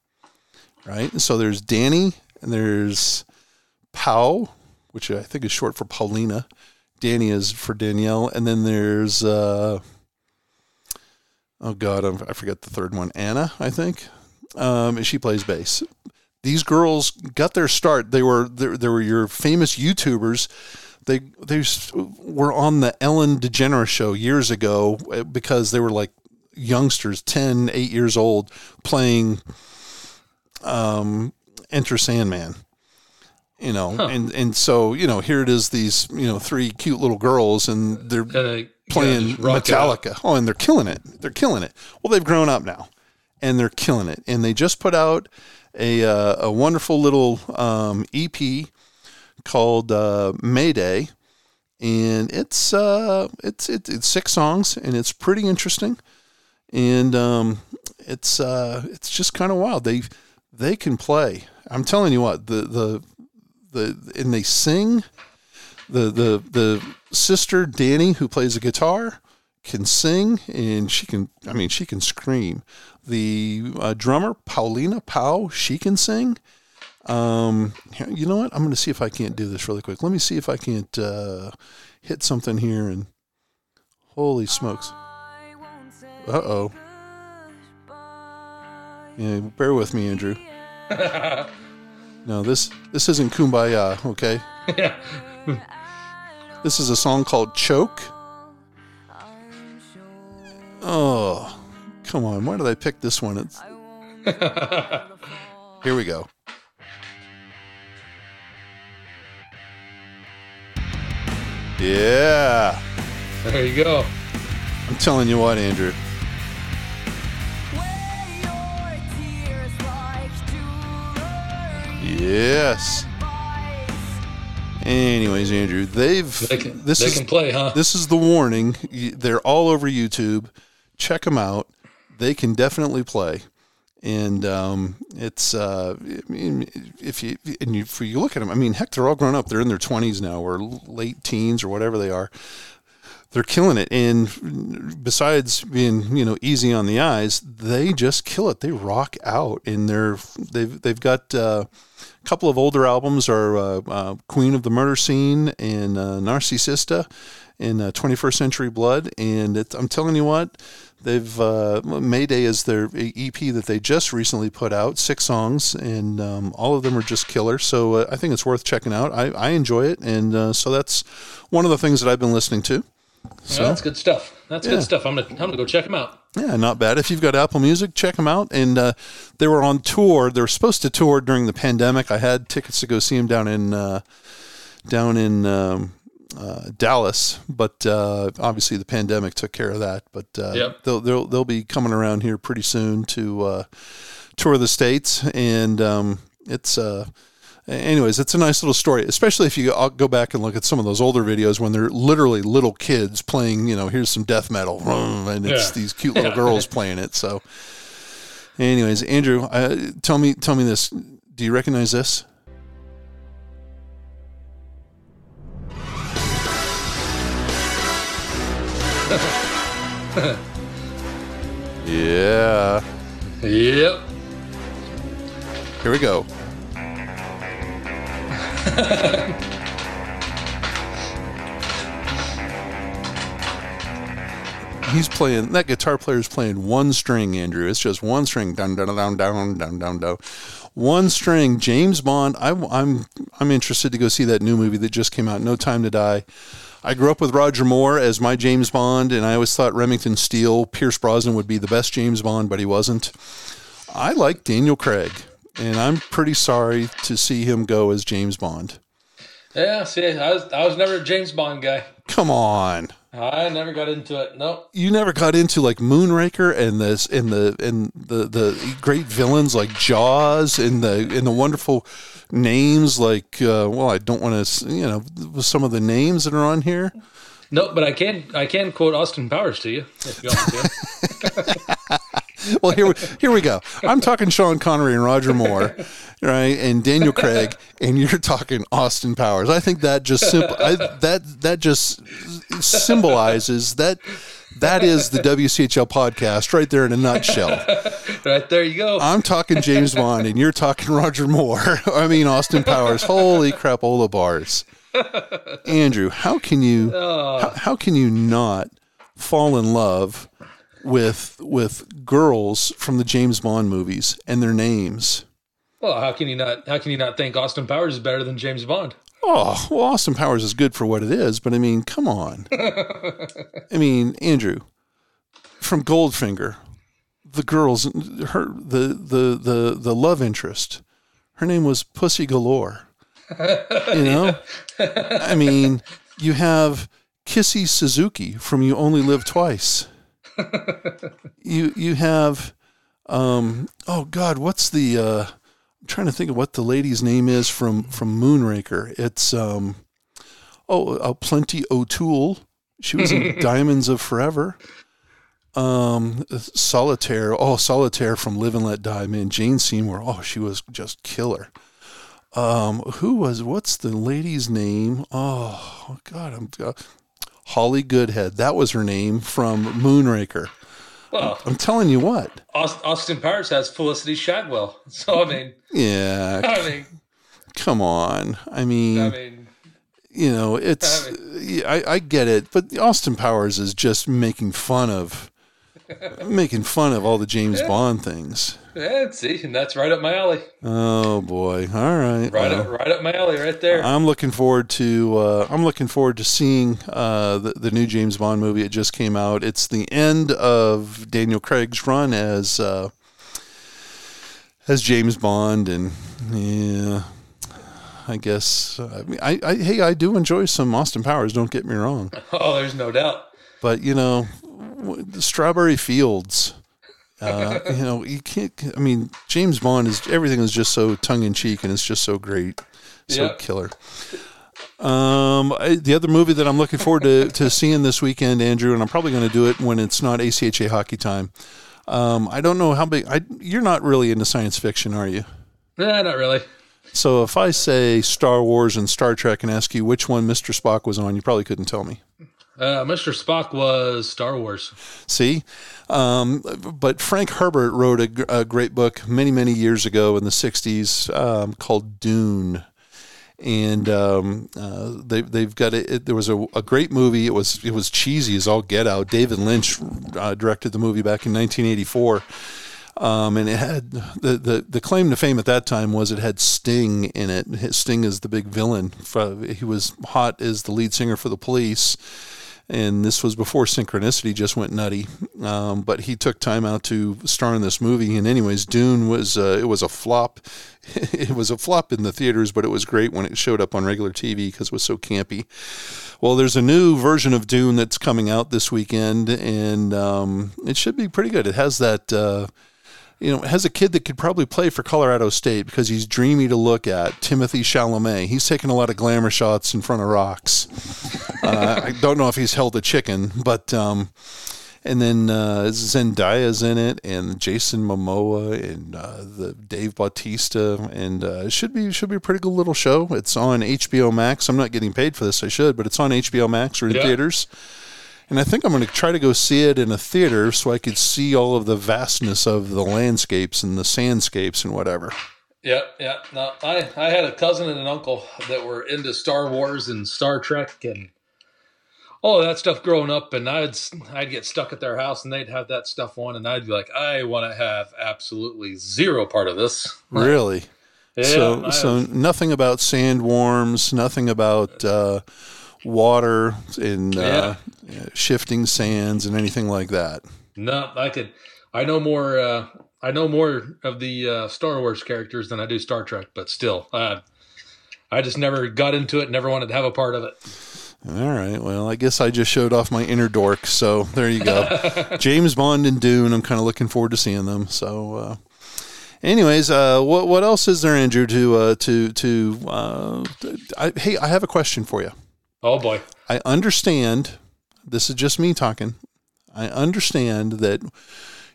right? And so there's Danny and there's Pau, which I think is short for Paulina. Danny is for Danielle, and then there's uh, oh god, I'm, I forget the third one. Anna, I think. Um, and she plays bass. These girls got their start. They were they, were your famous YouTubers they they were on the Ellen DeGeneres show years ago uh, because they were like youngsters 10 8 years old playing um enter sandman you know and and so you know here it is these you know three cute little girls and they're they playing yeah. Metallica. Oh, and they're killing it. They're killing it. Well, they've grown up now, and they're killing it. And they just put out a uh, a wonderful little um, EP called uh, Mayday, and it's uh, it's it, it's six songs, and it's pretty interesting. And um, it's uh, it's just kind of wild. They they can play. I'm telling you what the the the and they sing the the the sister Danny who plays the guitar can sing and she can I mean she can scream. The uh, drummer Paulina Pau she can sing. Um, you know what? I'm going to see if I can't do this really quick. Let me see if I can't uh, hit something here and holy smokes. Uh oh. Yeah, bear with me, Andrew. No, this this isn't Kumbaya, okay? yeah. This is a song called Choke. Oh, come on. Why did I pick this one? It's... Here we go. Yeah. There you go. I'm telling you what, Andrew. Yes. Anyways, Andrew, they've They can, this they is can play, huh? this is the warning. They're all over YouTube. Check them out. They can definitely play, and um, it's uh, I mean, if you and you, if you look at them, I mean, heck, they're all grown up. They're in their twenties now, or late teens, or whatever they are. They're killing it, and besides being you know easy on the eyes, they just kill it. They rock out, and they're they've they've got. Uh, a couple of older albums are uh, uh, Queen of the Murder Scene and uh, Narcisista in uh, 21st Century Blood. And it's, I'm telling you what, they've uh, Mayday is their EP that they just recently put out, six songs, and um, all of them are just killer. So I think it's worth checking out. I, I enjoy it, and so that's one of the things that I've been listening to. So Yeah, that's good stuff. That's Yeah. good stuff. I'm gonna I'm gonna go check them out. yeah, not bad. If you've got Apple Music, check them out. And uh, they were on tour. They were supposed to tour during the pandemic. I had tickets to go see them down in uh, down in um, uh, Dallas, but uh, obviously the pandemic took care of that. But uh, Yep. they'll, they'll they'll be coming around here pretty soon to uh, tour the states, and um, it's. Anyways, it's a nice little story, especially if you go, back and look at some of those older videos when they're literally little kids playing, you know, here's some death metal, and it's Yeah. these cute little girls playing it. So, anyways, Andrew, uh, tell me, tell me this. Do you recognize this? yeah. Yep. Here we go. He's playing that guitar player is playing one string, Andrew. It's just one string, down, down, down, down, down, down, down. One string. James Bond. I, I'm I'm interested to go see that new movie that just came out, No Time to Die. I grew up with Roger Moore as my James Bond, and I always thought Remington Steele, Pierce Brosnan would be the best James Bond, but he wasn't. I like Daniel Craig, and I'm pretty sorry to see him go as James Bond. Yeah. See, I was I was never a James Bond guy. Come on. I never got into it. Nope. You never got into like Moonraker and this and the and the the great villains like Jaws and the and the wonderful names like uh, well I don't want to you know some of the names that are on here. Nope. But I can I can quote Austin Powers to you if you want to. well, here, we- here we go. I'm talking Sean Connery and Roger Moore, right, and Daniel Craig, and you're talking Austin Powers. I think that just simple I, that that just symbolizes that that is the WCHL podcast right there in a nutshell. Right there you go. I'm talking James Bond, and you're talking Roger Moore. I mean Austin Powers. Holy crap, Ola bars. Andrew, how can you oh. how, how can you not fall in love with with girls from the James Bond movies and their names? well, how can you not? How can you not think Austin Powers is better than James Bond? Oh, well, Austin Powers is good for what it is, but I mean, come on. I mean, Andrew, from Goldfinger, the girls, her, the, the, the, the love interest, her name was Pussy Galore. You know? I mean, you have Kissy Suzuki from You Only Live Twice. You, you have, um, oh God, what's the, uh, I'm trying to think of what the lady's name is from from Moonraker. It's um oh uh, Plenty O'Toole. She was in Diamonds of Forever. Um, Solitaire. Oh, Solitaire from Live and Let Die. Man, Jane Seymour. Oh, she was just killer. Um, who was? What's the lady's name? Oh God, I'm uh, Holly Goodhead. That was her name from Moonraker. Well, I'm telling you what. Austin Powers has Felicity Shagwell, so I mean, Yeah, I mean, come on. I mean, I mean, you know, it's yeah, I, I get it, but Austin Powers is just making fun of making fun of all the James Bond things. Yeah. See, and that's right up my alley. Oh boy! All right, Right well, up, right up my alley, right there. I'm looking forward to uh, I'm looking forward to seeing uh, the the new James Bond movie. It just came out. It's the end of Daniel Craig's run as uh, as James Bond, and yeah. I guess I mean I, I hey I do enjoy some Austin Powers. Don't get me wrong. oh, there's no doubt. but you know the strawberry fields uh, you know you can't i mean james bond is everything is just so tongue-in-cheek and it's just so great so Yep. killer um I, the other movie that i'm looking forward to, to seeing this weekend andrew and i'm probably going to do it when it's not ACHA hockey time um i don't know how big I, you're not really into science fiction are you Nah, not really. so if i say star wars and star trek and ask you which one mr spock was on you probably couldn't tell me Uh, Mr. Spock was Star Wars. See, um, but Frank Herbert wrote a, a great book many, many years ago in the '60s um, called Dune, and um, uh, they, they've got it, it. There was a, a great movie. It was it was cheesy as all get out. David Lynch uh, directed the movie back in 1984. Um, and it had the, the the claim to fame at that time was it had Sting in it. Sting is the big villain. He was hot as the lead singer for the Police, and this was before Synchronicity just went nutty. Um, but he took time out to star in this movie. And anyways, Dune was uh, it was a flop. it was a flop in the theaters, but it was great when it showed up on regular TV because it was so campy. Well, there's a new version of Dune that's coming out this weekend, and um, it should be pretty good. It has that. Uh, you know, has a kid that could probably play for Colorado State because he's dreamy to look at. Timothy Chalamet. He's taken a lot of glamour shots in front of rocks. Uh, I don't know if he's held a chicken, but um, and then uh, Zendaya's in it, and Jason Momoa, and uh, the Dave Bautista, and uh, it should be should be a pretty good little show. It's on HBO Max. I'm not getting paid for this. I should, but it's on HBO Max or in Yeah. theaters. And I think I'm going to try to go see it in a theater so I could see all of the vastness of the landscapes and the sandscapes and whatever. Yeah, yeah. No, I, I had a cousin and an uncle that were into Star Wars and Star Trek and all of that stuff growing up, and I'd I'd get stuck at their house and they'd have that stuff on, and I'd be like, I want to have absolutely zero part of this. Really? Yeah, so so nothing about sandworms, nothing about uh, water and uh, shifting sands and anything like that. no, I could. I know more. Uh, I know more of the uh, Star Wars characters than I do Star Trek, but still, uh, I just never got into it. Never wanted to have a part of it. All right. Well, I guess I just showed off my inner dork. So there you go. James Bond and Dune. I'm kind of looking forward to seeing them. So, uh, anyways, uh, what what else is there, Andrew? To uh, to to uh, I, hey, I have a question for you. Oh boy. I understand. This is just me talking. I understand that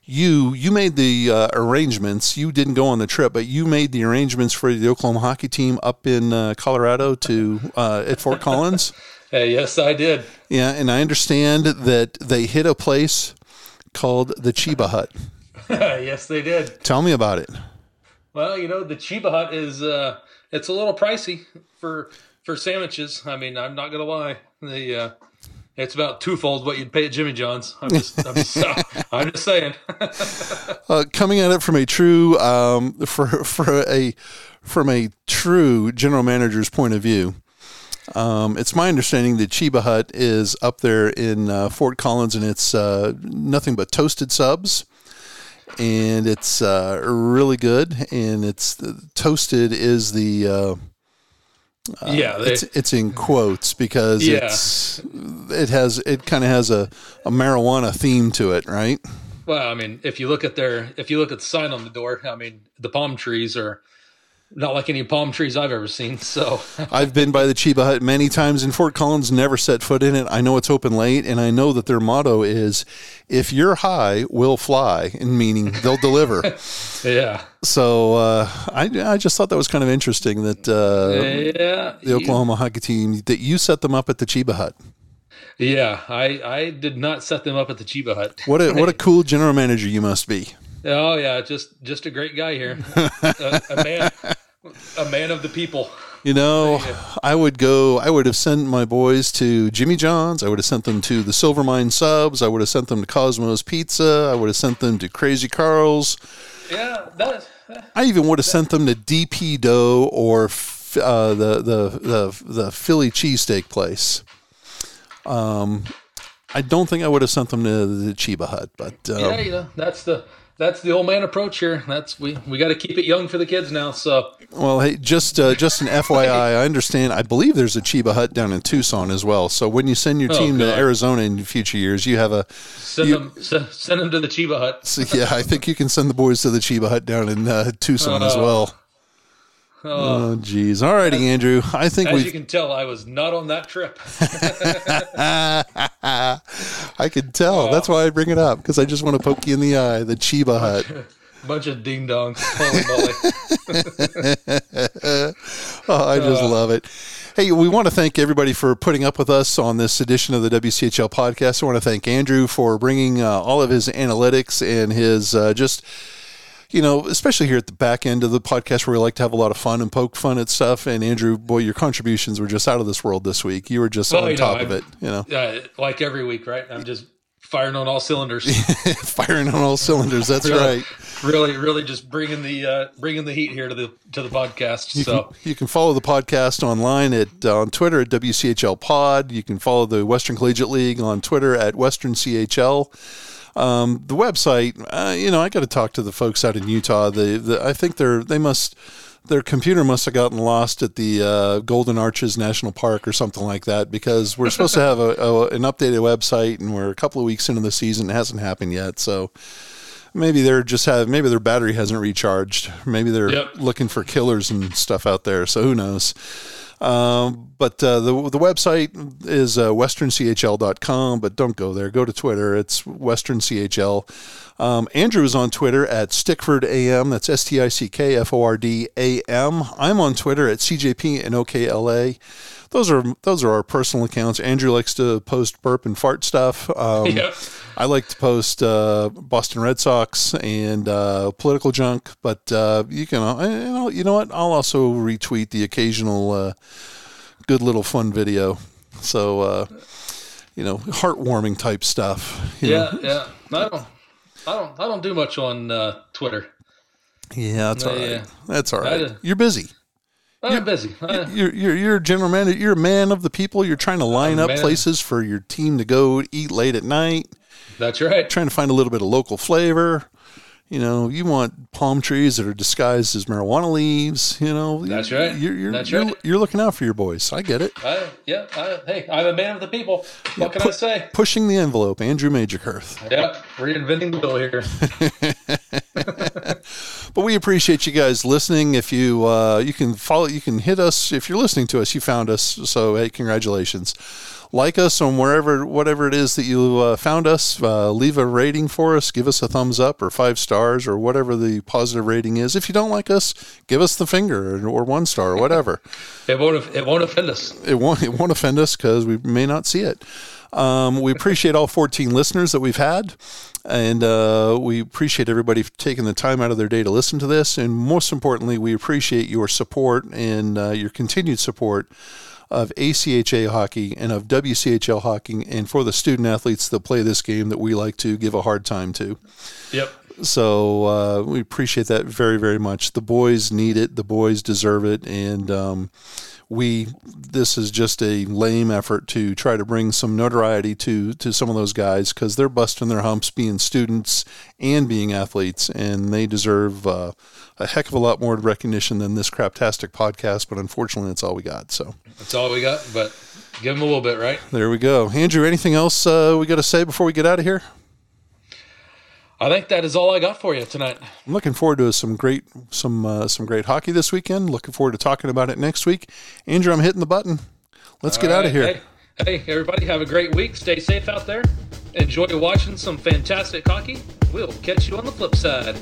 you you made the uh, arrangements. You didn't go on the trip, but you made the arrangements for the Oklahoma hockey team up in uh, Colorado to uh, at Fort Collins. Hey, yes, I did. Yeah, and I understand that they hit a place called the Chiba Hut. yes, they did. Tell me about it. Well, you know, the Chiba Hut is uh, it's a little pricey for for sandwiches. I mean, I'm not gonna lie. The uh, it's about twofold what you'd pay at Jimmy John's. I'm just, I'm just, I'm just saying. uh, coming at it from a true um, for for a from a true general manager's point of view. Um, it's my understanding that Chiba Hut is up there in uh, Fort Collins, and it's uh, nothing but toasted subs, and it's uh, really good. And it's toasted is the uh, yeah, they, it's it's in quotes because Yeah. it's it has it kind of has a, a marijuana theme to it, right? well, I mean, if you look at their, if you look at the sign on the door, I mean, the palm trees are not like any palm trees I've ever seen. So, I've been by the Chiba Hut many times in Fort Collins, never set foot in it. I know it's open late, and I know that their motto is if you're high, we'll fly, and meaning they'll deliver. yeah, so uh, I, I just thought that was kind of interesting that uh, yeah, the Oklahoma hockey team, that you set them up at the Chiba Hut. yeah. I, I did not set them up at the Chiba Hut. What a, what a cool general manager you must be. Oh yeah, just, just a great guy here, a, a man, a man of the people. You know, I would go. I would have sent my boys to Jimmy John's. I would have sent them to the Silvermine Subs. I would have sent them to Cosmos Pizza. I would have sent them to Krazy Karl's. Yeah, that. I even would have sent them to DP Dough or f- uh, the the the the Philly cheesesteak place. Um, I don't think I would have sent them to the Chiba Hut, but um, yeah, you know, that's the that's the old man approach here. That's we we got to keep it young for the kids now. So well, hey, just uh, just an FYI, I understand. I believe there's a Chiba Hut down in Tucson as well. So when you send your Oh, team to Arizona in future years, you have a send You- them send, send them to the Chiba Hut. So, yeah, I think you can send the boys to the Chiba Hut down in uh, Tucson as Oh. well. Oh, geez. All righty, Andrew. I think As you can tell, I was not on that trip. I can tell. That's why I bring it up because I just want to poke you in the eye. The Chiba Hut. Bunch of ding dongs. Oh, I just love it. Hey, we want to thank everybody for putting up with us on this edition of the WCHL podcast. I want to thank Andrew for bringing uh, all of his analytics and his uh, just, you know, especially here at the back end of the podcast where we like to have a lot of fun and poke fun at stuff. And Andrew, boy, your contributions were just out of this world this week. You were just Well, on you know, top of it, you know, Uh, like every week, right? I'm just firing on all cylinders. firing on all cylinders. That's Really- right. Really, really, just bringing the uh, bringing the heat here to the to the podcast. You, So can, you can follow the podcast online at uh, on Twitter at WCHL Pod. You can follow the Western Collegiate League on Twitter at Western CHL. Um, the website, uh, you know, I got to talk to the folks out in Utah. The, the I think they're they must their computer must have gotten lost at the uh, Golden Arches National Park or something like that because we're supposed to have a, a, an updated website and we're a couple of weeks into the season. It hasn't happened yet, so maybe they're just have maybe their battery hasn't recharged. Maybe they're Yep. looking for killers and stuff out there. So who knows? Um, but uh, the the website is uh, westernchl.com. But don't go there. Go to Twitter. It's westernchl. Um, Andrew is on Twitter at Stickford AM. That's S T I C K F O R D A M. I'm on Twitter at CJP and OKLA. Those are those are our personal accounts. Andrew likes to post burp and fart stuff. Um, Yep. I like to post uh, Boston Red Sox and uh, political junk, but uh, you can, uh, I'll- you know what? I'll also retweet the occasional uh, good little fun video. So, uh, you know, heartwarming type stuff. you know. yeah, yeah. I don't, I don't, I don't do much on uh, Twitter. yeah, that's all right. Yeah. That's all right. You're busy. I'm busy. Uh, You're, you're you're a general manager. You're a man of the people. You're trying to line up places for your team to go eat late at night. That's right. trying to find a little bit of local flavor. You know, you want palm trees that are disguised as marijuana leaves. You know, That's right. You're you're, That's you're, right. you're looking out for your boys. I get it. I, yeah. I, hey, I'm a man of the people. What can I say? Pushing the envelope, Andrew Magerkurth. Yeah, reinventing the wheel here. But we appreciate you guys listening. If you uh, you can follow, you can hit us if you're listening to us. You found us, so hey, congratulations. Like us on wherever, whatever it is that you uh, found us. Uh, leave a rating for us. Give us a thumbs up or five stars or whatever the positive rating is. If you don't like us, give us the finger or, one star or whatever. It won't it won't offend us. it won't it won't offend us because we may not see it. Um, we appreciate all 14 listeners that we've had, and uh, we appreciate everybody taking the time out of their day to listen to this. And most importantly, we appreciate your support and uh, your continued support of ACHA hockey and of WCHL hockey, and for the student athletes that play this game that we like to give a hard time to. Yep. So uh, we appreciate that very, very much. The boys need it. The boys deserve it, and um, we. This is just a lame effort to try to bring some notoriety to to some of those guys because they're busting their humps being students and being athletes, and they deserve uh, a heck of a lot more recognition than this craptastic podcast. But unfortunately, that's all we got. So That's all we got, but give them a little bit, right? there we go. Andrew, anything else uh, we got to say before we get out of here? I think that is all I got for you tonight. I'm looking forward to some great some uh, some great hockey this weekend. Looking forward to talking about it next week. Andrew, I'm hitting the button. Let's get out of here. Hey, hey, everybody, have a great week. Stay safe out there. Enjoy watching some fantastic hockey. We'll catch you on the flip side.